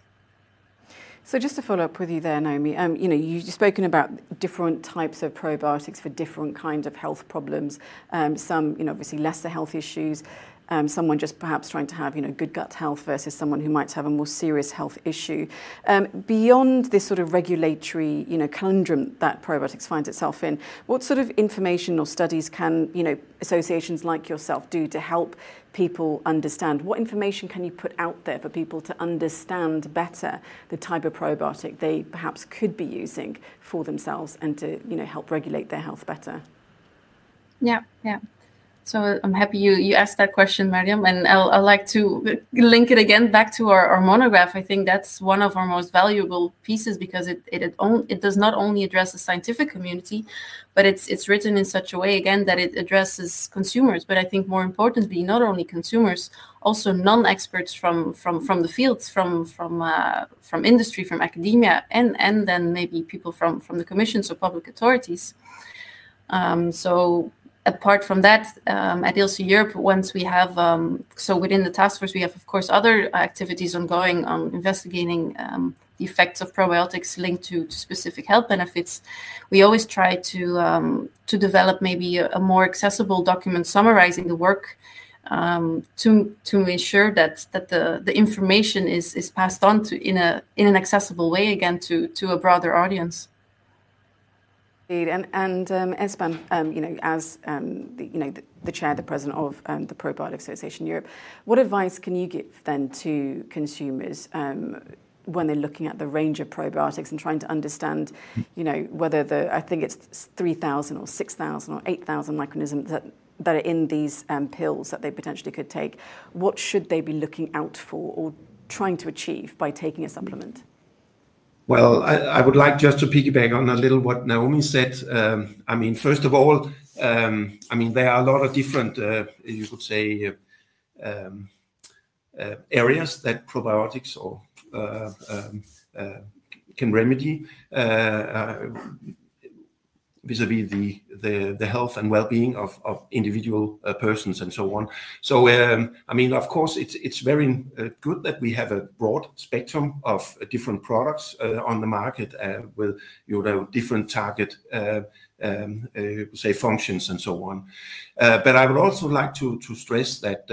So just to follow up with you there, Naomi, um, you know, you've spoken about different types of probiotics for different kinds of health problems. Um, some, you know, obviously lesser health issues. Um, someone just perhaps trying to have you know good gut health versus someone who might have a more serious health issue. Um, beyond this sort of regulatory you know conundrum that probiotics finds itself in, what sort of information or studies can you know associations like yourself do to help people understand? What information can you put out there for people to understand better the type of probiotic they perhaps could be using for themselves and to you know help regulate their health better? Yeah, yeah. So I'm happy you you asked that question, Mariam, and I'll, I'll like to link it again back to our, our monograph. I think that's one of our most valuable pieces because it it it, on, it does not only address the scientific community, but it's it's written in such a way again that it addresses consumers. But I think more importantly, not only consumers, also non-experts from from from the fields, from from uh, from industry, from academia, and and then maybe people from from the commissions or public authorities. Um, so apart from that, um, at ILSI Europe, once we have, um, so within the task force, we have, of course, other activities ongoing on investigating um, the effects of probiotics linked to, to, specific health benefits. We always try to, um, to develop maybe a, a, more accessible document summarizing the work um, to, to ensure that, that the, the information is, is passed on to in, a, in an accessible way, again, to, to a broader audience. And, and um, um, you know, as um, the, you know the, the, chair, the president of um, the Probiotic Association Europe, what advice can you give then to consumers um, when they're looking at the range of probiotics and trying to understand, you know, whether the I think it's three thousand or six thousand or eight thousand microorganisms that that are in these um, pills that they potentially could take. What should they be looking out for or trying to achieve by taking a supplement? Well, I would like just to piggyback on a little what Naomi said. Um, I mean, first of all, um, I mean, there are a lot of different, uh, you could say, um, uh, areas that probiotics or uh, can remedy vis-à-vis the, the, the health and well-being of, of individual uh, persons and so on. So, um, I mean, of course, it's it's very uh, good that we have a broad spectrum of uh, different products uh, on the market uh, with you know different target. Uh, um, say functions and so on, but I would also like to to stress that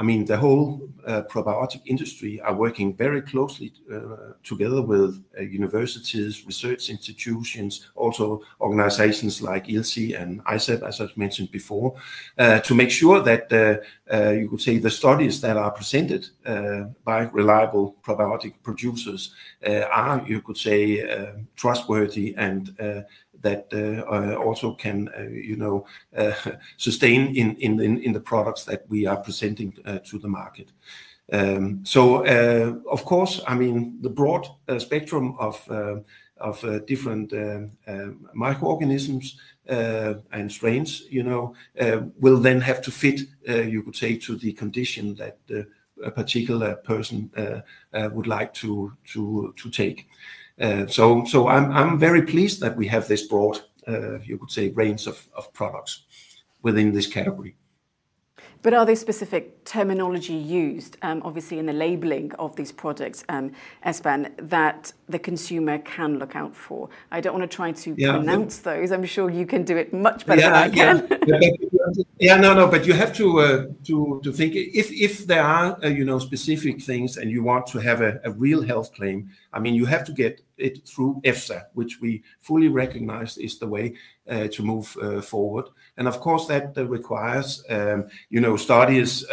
I mean, the whole uh, probiotic industry are working very closely uh, together with uh, universities, research institutions, also organizations like ILSI and ISAPP, as I've mentioned before, uh, to make sure that uh, uh, you could say the studies that are presented by reliable probiotic producers are, you could say, trustworthy and that uh, uh, also can, uh, you know, uh, sustain in the products that we are presenting uh, to the market. Um, so, uh, of course, I mean, the broad spectrum of different um, microorganisms and strains, you know, will then have to fit, you could say, to the condition that a particular person would like to take. Uh, so I'm very pleased that we have this broad, uh, you could say, range of products within this category. But are there specific terminology used, um, obviously in the labeling of these products, um, Espen, that the consumer can look out for? I don't want to try to yeah, pronounce those. I'm sure you can do it much better than I can. Yeah, yeah, no, no, but you have to uh, to to think if if there are you know specific things and you want to have a, a real health claim, I mean, you have to get it through EFSA, which we fully recognize is the way uh, to move uh, forward. And of course, that uh, requires, um, you know, studies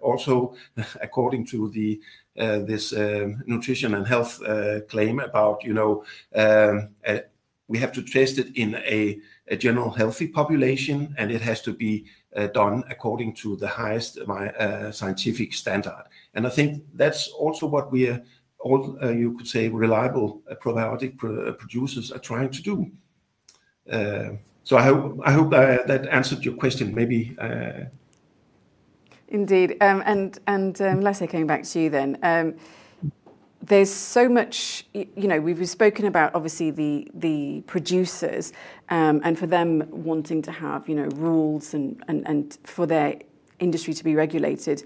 also according to this um, nutrition and health claim about, you know, um, we have to test it in a, a, general healthy population, and it has to be done according to the highest scientific standard. And I think that's also what we are all uh, you could say reliable uh, probiotic uh, producers are trying to do. so I hope that answered your question. Maybe. Indeed, um, and um, Lasse, coming back to you then. Um, there's so much, you know, we've spoken about obviously the producers and for them wanting to have, you know, rules and for their industry to be regulated.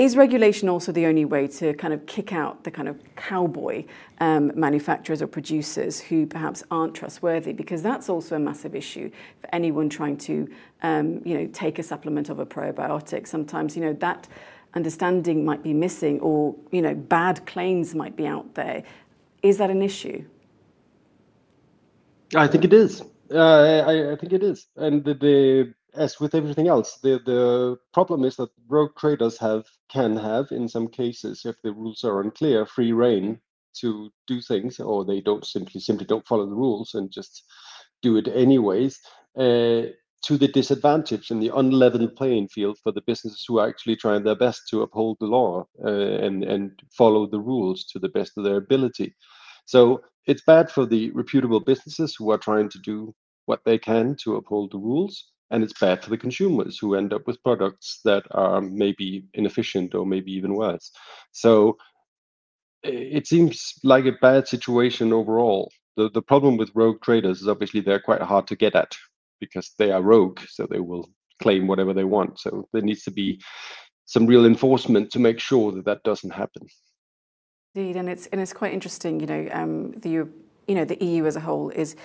Is regulation also the only way to kind of kick out the kind of cowboy um, manufacturers or producers who perhaps aren't trustworthy? Because that's also a massive issue for anyone trying to, um, you know, take a supplement of a probiotic. Sometimes, you know, that understanding might be missing, or you know, bad claims might be out there. Is that an issue? I think it is. Uh, I, I, think it is, and the, the as with everything else, the the problem is that rogue traders have can have in some cases, if the rules are unclear, free reign to do things, or they don't simply simply don't follow the rules and just do it anyways. Uh, to the disadvantage and the unleavened playing field for the businesses who are actually trying their best to uphold the law uh, and and follow the rules to the best of their ability. So it's bad for the reputable businesses who are trying to do what they can to uphold the rules, and it's bad for the consumers who end up with products that are maybe inefficient or maybe even worse. So it seems like a bad situation overall. The the problem with rogue traders is obviously they're quite hard to get at because they are rogue, so they will claim whatever they want. So there needs to be some real enforcement to make sure that that doesn't happen. Indeed, and it's and it's quite interesting. You know, um, the you know the EU as a whole is.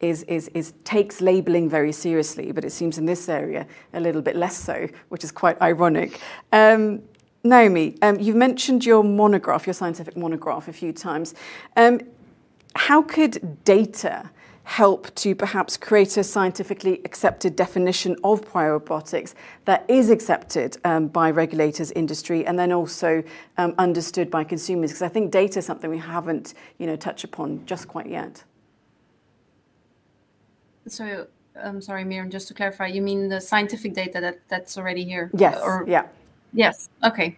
Is, is, is takes labeling very seriously, but it seems in this area a little bit less so, which is quite ironic. Um, Naomi, um, you've mentioned your monograph, your scientific monograph, a few times. Um, how could data help to perhaps create a scientifically accepted definition of probiotics that is accepted um, by regulators, industry, and then also um, understood by consumers? Because I think data is something we haven't, you know, touched upon just quite yet. So, I'm um, sorry, Miriam, just to clarify, you mean the scientific data that, that's already here? Yes. Or, yeah. Yes. Okay.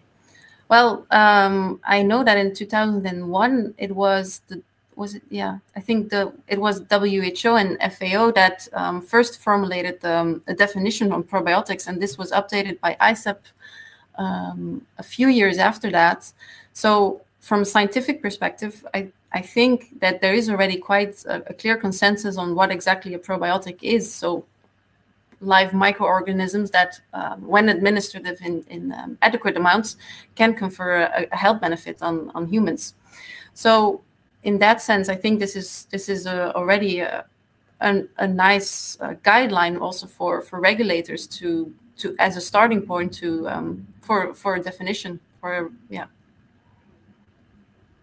Well, um, I know that in 2001 it was the was it yeah i think the it was who and fao that um, first formulated um, a definition on probiotics and this was updated by ISAPP um, a few years after that so from a scientific perspective i i think that there is already quite a, a clear consensus on what exactly a probiotic is so live microorganisms that, um, when administered in, in um, adequate amounts, can confer a, a, health benefit on, on humans. So in that sense, I think this is this is a, already a, a, nice uh, guideline also for for regulators to to as a starting point to um, for for a definition for yeah.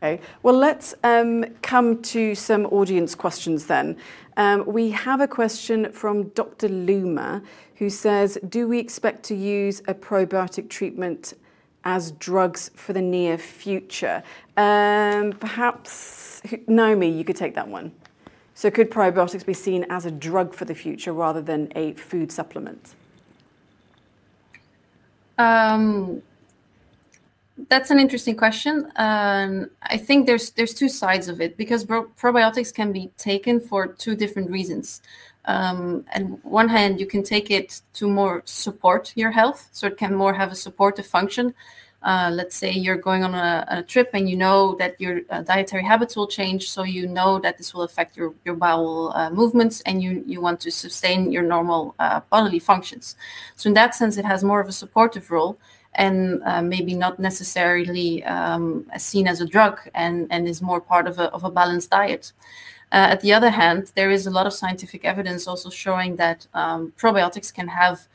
Okay. Well, let's um, come to some audience questions then. Um, we have a question from Dr. Luma who says, "Do we expect to use a probiotic treatment?" as drugs for the near future. Um, perhaps, Naomi, you could take that one. So, could probiotics be seen as a drug for the future rather than a food supplement? Um, that's an interesting question. Um, I think there's there's two sides of it because probiotics can be taken for two different reasons. Um, and one hand, you can take it to more support your health, so it can more have a supportive function. Uh, let's say you're going on a, a, trip and you know that your uh, dietary habits will change, so you know that this will affect your your bowel uh, movements, and you you want to sustain your normal uh, bodily functions. So in that sense, it has more of a supportive role and uh, maybe not necessarily um, seen as a drug and, and is more part of a, of a balanced diet. Uh, at the other hand, there is a lot of scientific evidence also showing that um, probiotics can have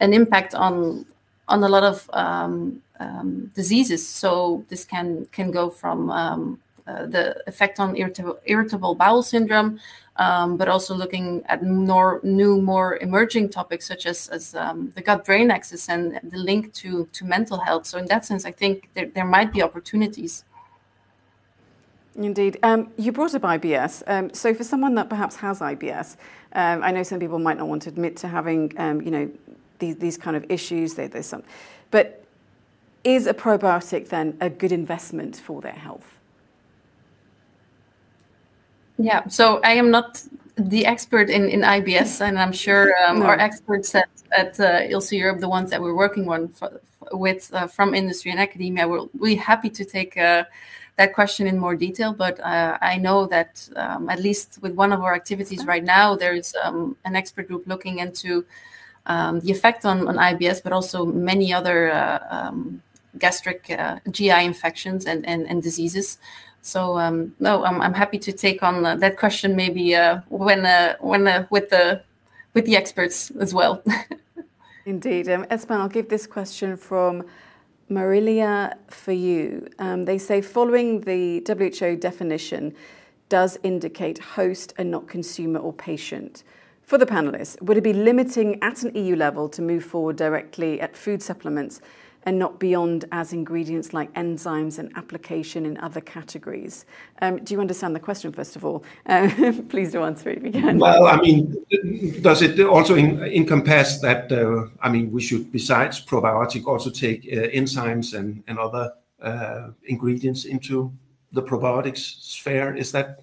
an impact on on a lot of um, um, diseases. So this can can go from um, uh, the effect on irritable, irritable bowel syndrome, um, but also looking at more new, more emerging topics such as, as um, the gut-brain axis and the link to to mental health. So in that sense, I think there, there might be opportunities. Indeed. Um, you brought up IBS. Um, so for someone that perhaps has IBS, um, I know some people might not want to admit to having, um, you know, these, these kind of issues. They, there's some, but is a probiotic then a good investment for their health? Yeah. So I am not the expert in, in IBS, and I'm sure um, no. our experts at, at uh, ILSI Europe, the ones that we're working on for, with uh, from industry and academia, we're really happy to take. Uh, that question in more detail, but uh, I know that um, at least with one of our activities right now, there's um, an expert group looking into um, the effect on, on IBS, but also many other uh, um, gastric GI infections and, and, and diseases. So um, no, I'm, I'm happy to take on that question maybe when when with the with the experts as well. Indeed. Um, I'll give this question from Marilia for you. Um, they say following the WHO definition does indicate host and not consumer or patient. For the panelists, would it be limiting at an EU level to move forward directly at food supplements and not beyond as ingredients like enzymes and application in other categories. Um, do you understand the question, first of all? Uh, please do answer it if you can. Well, I mean, does it also in, encompass that, uh, I mean, we should, besides probiotic, also take uh, enzymes and, and other uh, ingredients into the probiotics sphere? Is that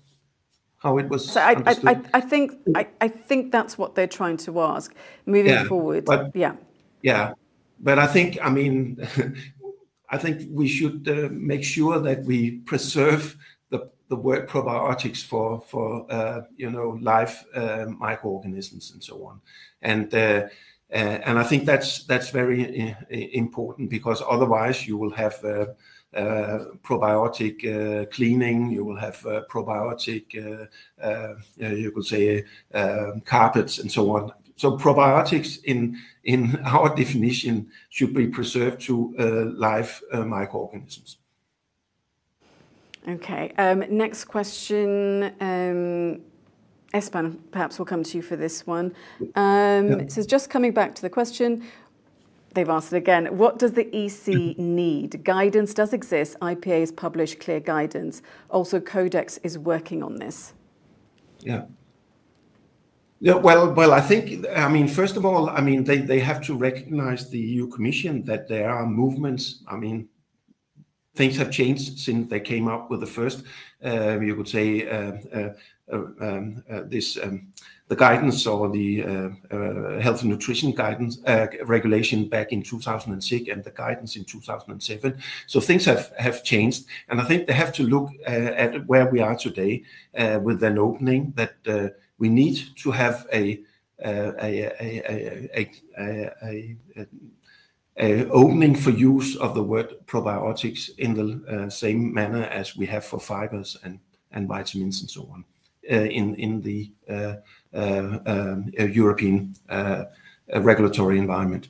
how it was so I, I, I, think I, I think that's what they're trying to ask moving yeah, forward. But, yeah. Yeah, but I think, I mean, I think we should uh, make sure that we preserve the, the word probiotics for for uh, you know live uh, microorganisms and so on, and uh, uh, and I think that's that's very uh, important because otherwise you will have. probiotic cleaning, you will have probiotic, you could say, carpets and so on so probiotics in in our definition should be preserved to uh, live uh, microorganisms. Okay. Um, next question. Um, Espen, perhaps we'll come to you for this one. Um, yeah. It says, just coming back to the question, they've asked it again. What does the EC need? Guidance does exist. IPA has published clear guidance. Also, Codex is working on this. Yeah. Yeah, well, well, I think, I mean, first of all, I mean, they, they have to recognize the EU Commission that there are movements. I mean, things have changed since they came up with the first, uh, you could say, uh, uh, uh um, uh, this um, the guidance or the uh, health and nutrition guidance regulation back in 2006 and the guidance in 2007. So things have have changed, and I think they have to look at where we are today with an opening that we need to have a opening for use of the word probiotics in the uh, same manner as we have for fibers and, vitamins and so on uh, in, in the uh, um, European regulatory environment.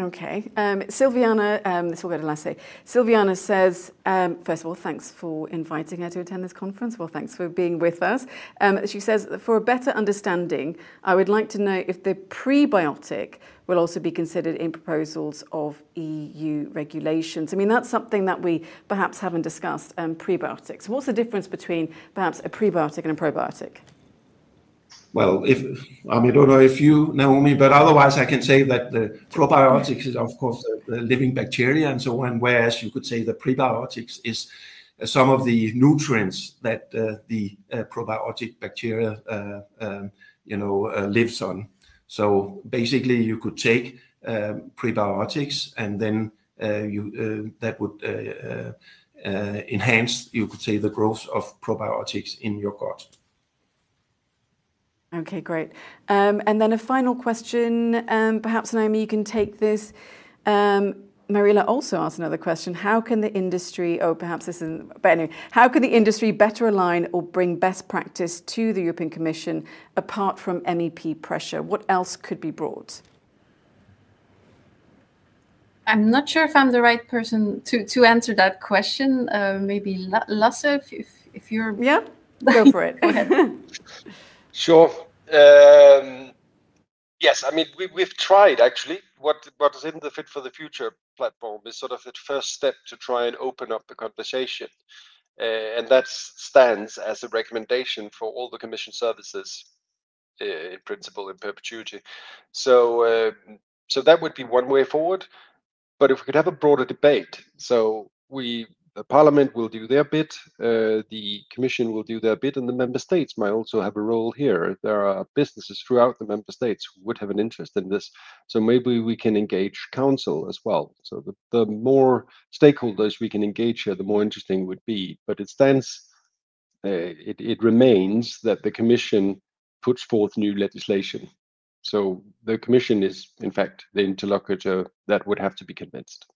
Okay. Um, Silviana, um, this will go to Lasse. Silviana says, um, first of all, thanks for inviting her to attend this conference. Well, thanks for being with us. Um, she says, for a better understanding, I would like to know if the prebiotic will also be considered in proposals of EU regulations. I mean, that's something that we perhaps haven't discussed, um, prebiotics. What's the difference between perhaps a prebiotic and a probiotic? Well, if I mean, I don't know if you, Naomi, but otherwise I can say that the probiotics is, of course, the, the living bacteria and so on, whereas you could say the prebiotics is uh, some of the nutrients that uh, the uh, probiotic bacteria, uh, um, you know, uh, lives on. So basically, you could take um, prebiotics and then uh, you that would enhance, you could say, the growth of probiotics in your gut. Okay, great. Um, and then a final question, um, perhaps Naomi, you can take this. Um, Marila also asked another question. How can the industry, oh, perhaps this isn't, but anyway, how can the industry better align or bring best practice to the European Commission apart from MEP pressure? What else could be brought? I'm not sure if I'm the right person to, to answer that question. Uh, maybe Lasse, if you're. Yeah, go for it. go ahead. Sure. Um, yes, I mean we, we've tried actually. What what is in the Fit for the Future platform is sort of the first step to try and open up the conversation, uh, and that stands as a recommendation for all the Commission services, uh, in principle, in perpetuity. So uh, so that would be one way forward. But if we could have a broader debate, so we Parliament will do their bit, uh, the Commission will do their bit, and the member states might also have a role here. There are businesses throughout the member states who would have an interest in this, so maybe we can engage council as well. So the, the more stakeholders we can engage here, the more interesting it would be. But it stands, uh, it, it remains that the Commission puts forth new legislation. So the Commission is, in fact, the interlocutor that would have to be convinced.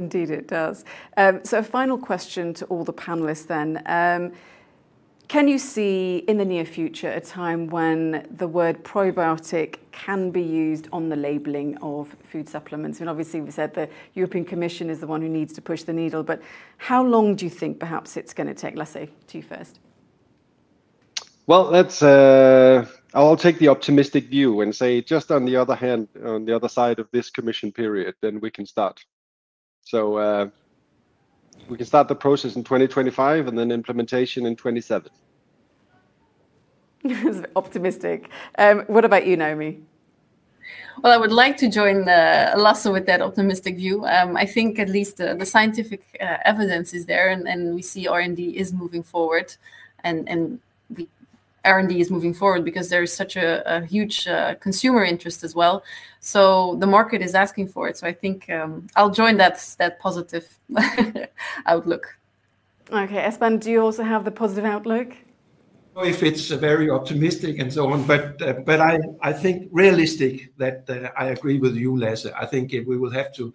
Indeed, it does. Um, so, a final question to all the panelists then. Um, can you see in the near future a time when the word probiotic can be used on the labelling of food supplements? I mean, obviously, we said the European Commission is the one who needs to push the needle, but how long do you think perhaps it's going to take? Lasse to you first. Well, let's. Uh, I'll take the optimistic view and say, just on the other hand, on the other side of this commission period, then we can start. So uh, we can start the process in 2025 and then implementation in 27. optimistic. Um, what about you, Naomi? Well, I would like to join uh, Lasse with that optimistic view. Um, I think at least uh, the scientific uh, evidence is there, and, and we see R&D is moving forward, and and we R&D is moving forward because there is such a, a huge uh, consumer interest as well. So the market is asking for it. So I think um, I'll join that that positive outlook. Okay, Espen, do you also have the positive outlook? If it's very optimistic and so on, but uh, but I I think realistic that uh, I agree with you, Lasse. I think we will have to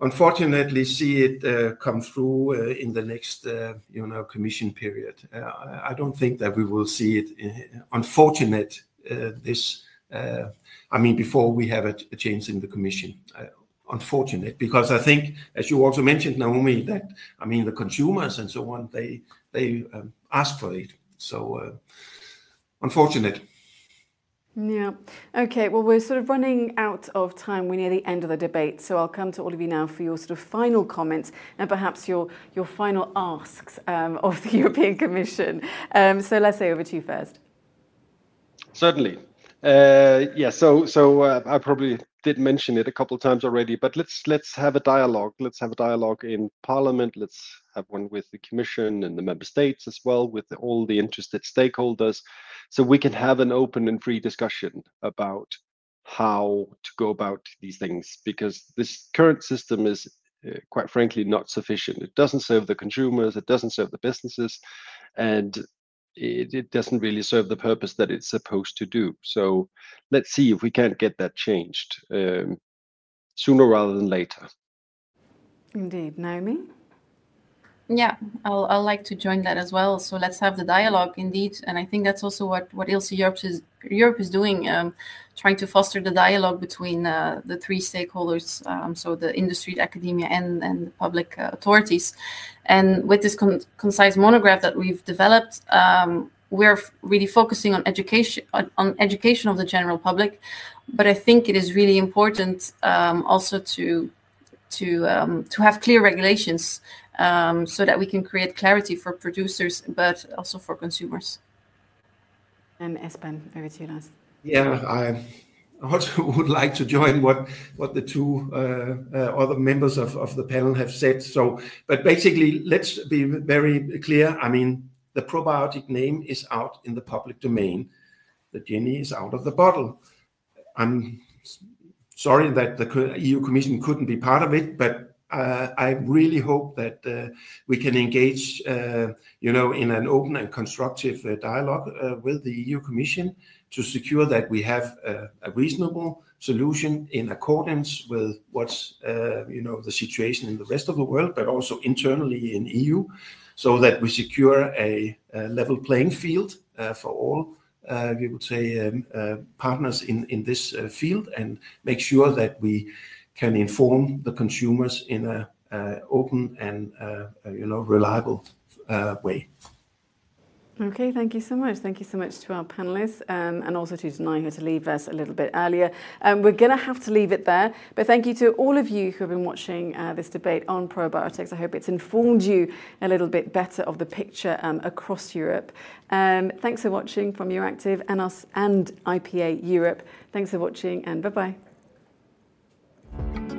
unfortunately see it uh, come through uh, in the next uh, you know commission period. I don't think that we will see it. Unfortunate this. I mean, before we have a, change in the commission. unfortunate because I think, as you also mentioned, Naomi, that I mean the consumers and so on they they um, ask for it. So unfortunate. Yeah. Okay. Well, we're sort of running out of time. We're near the end of the debate, so I'll come to all of you now for your sort of final comments and perhaps your your final asks um, of the European Commission. Um, so Lasse over to you first. Certainly. Uh, yeah. So so uh, I probably did mention it a couple of times already, but let's let's have a dialogue. Let's have a dialogue in Parliament. Let's have one with the Commission and the member states as well, with all the interested stakeholders. So we can have an open and free discussion about how to go about these things because this current system is uh, quite frankly not sufficient. It doesn't serve the consumers it doesn't serve the businesses and it, it doesn't really serve the purpose that it's supposed to do. So let's see if we can't get that changed um, sooner rather than later. Indeed. Naomi yeah, I'll, I'll like to join that as well. So let's have the dialogue indeed. And I think that's also what, what ILSI Europe is, Europe is doing, um, trying to foster the dialogue between uh, the three stakeholders, um, so the industry, academia, and, and the public uh, authorities. And with this con- concise monograph that we've developed, um, we're really focusing on education on, on, education of the general public. But I think it is really important um, also to to um, to have clear regulations um, so that we can create clarity for producers, but also for consumers. And Espen, over to you, Lars. Yeah, I also would like to join what what the two uh, uh, other members of, of the panel have said. So, but basically, let's be very clear. I mean, the probiotic name is out in the public domain. The genie is out of the bottle. I'm sorry that the EU Commission couldn't be part of it, but I really hope that uh, we can engage, uh, you know, in an open and constructive uh, dialogue uh, with the EU Commission to secure that we have a reasonable solution in accordance with what's, uh, you know, the situation in the rest of the world, but also internally in EU, so that we secure a, level playing field for all. we would say um, partners in in this field, and make sure that we can inform the consumers in a open and uh, you know reliable uh, way. Okay, thank you so much. Thank you so much to our panelists um, and also to Danai who to leave us a little bit earlier. Um, we're going to have to leave it there, but thank you to all of you who have been watching uh, this debate on probiotics. I hope it's informed you a little bit better of the picture um, across Europe. Um, thanks for watching from Euractiv and us and IPA Europe. Thanks for watching and bye bye. Thank you.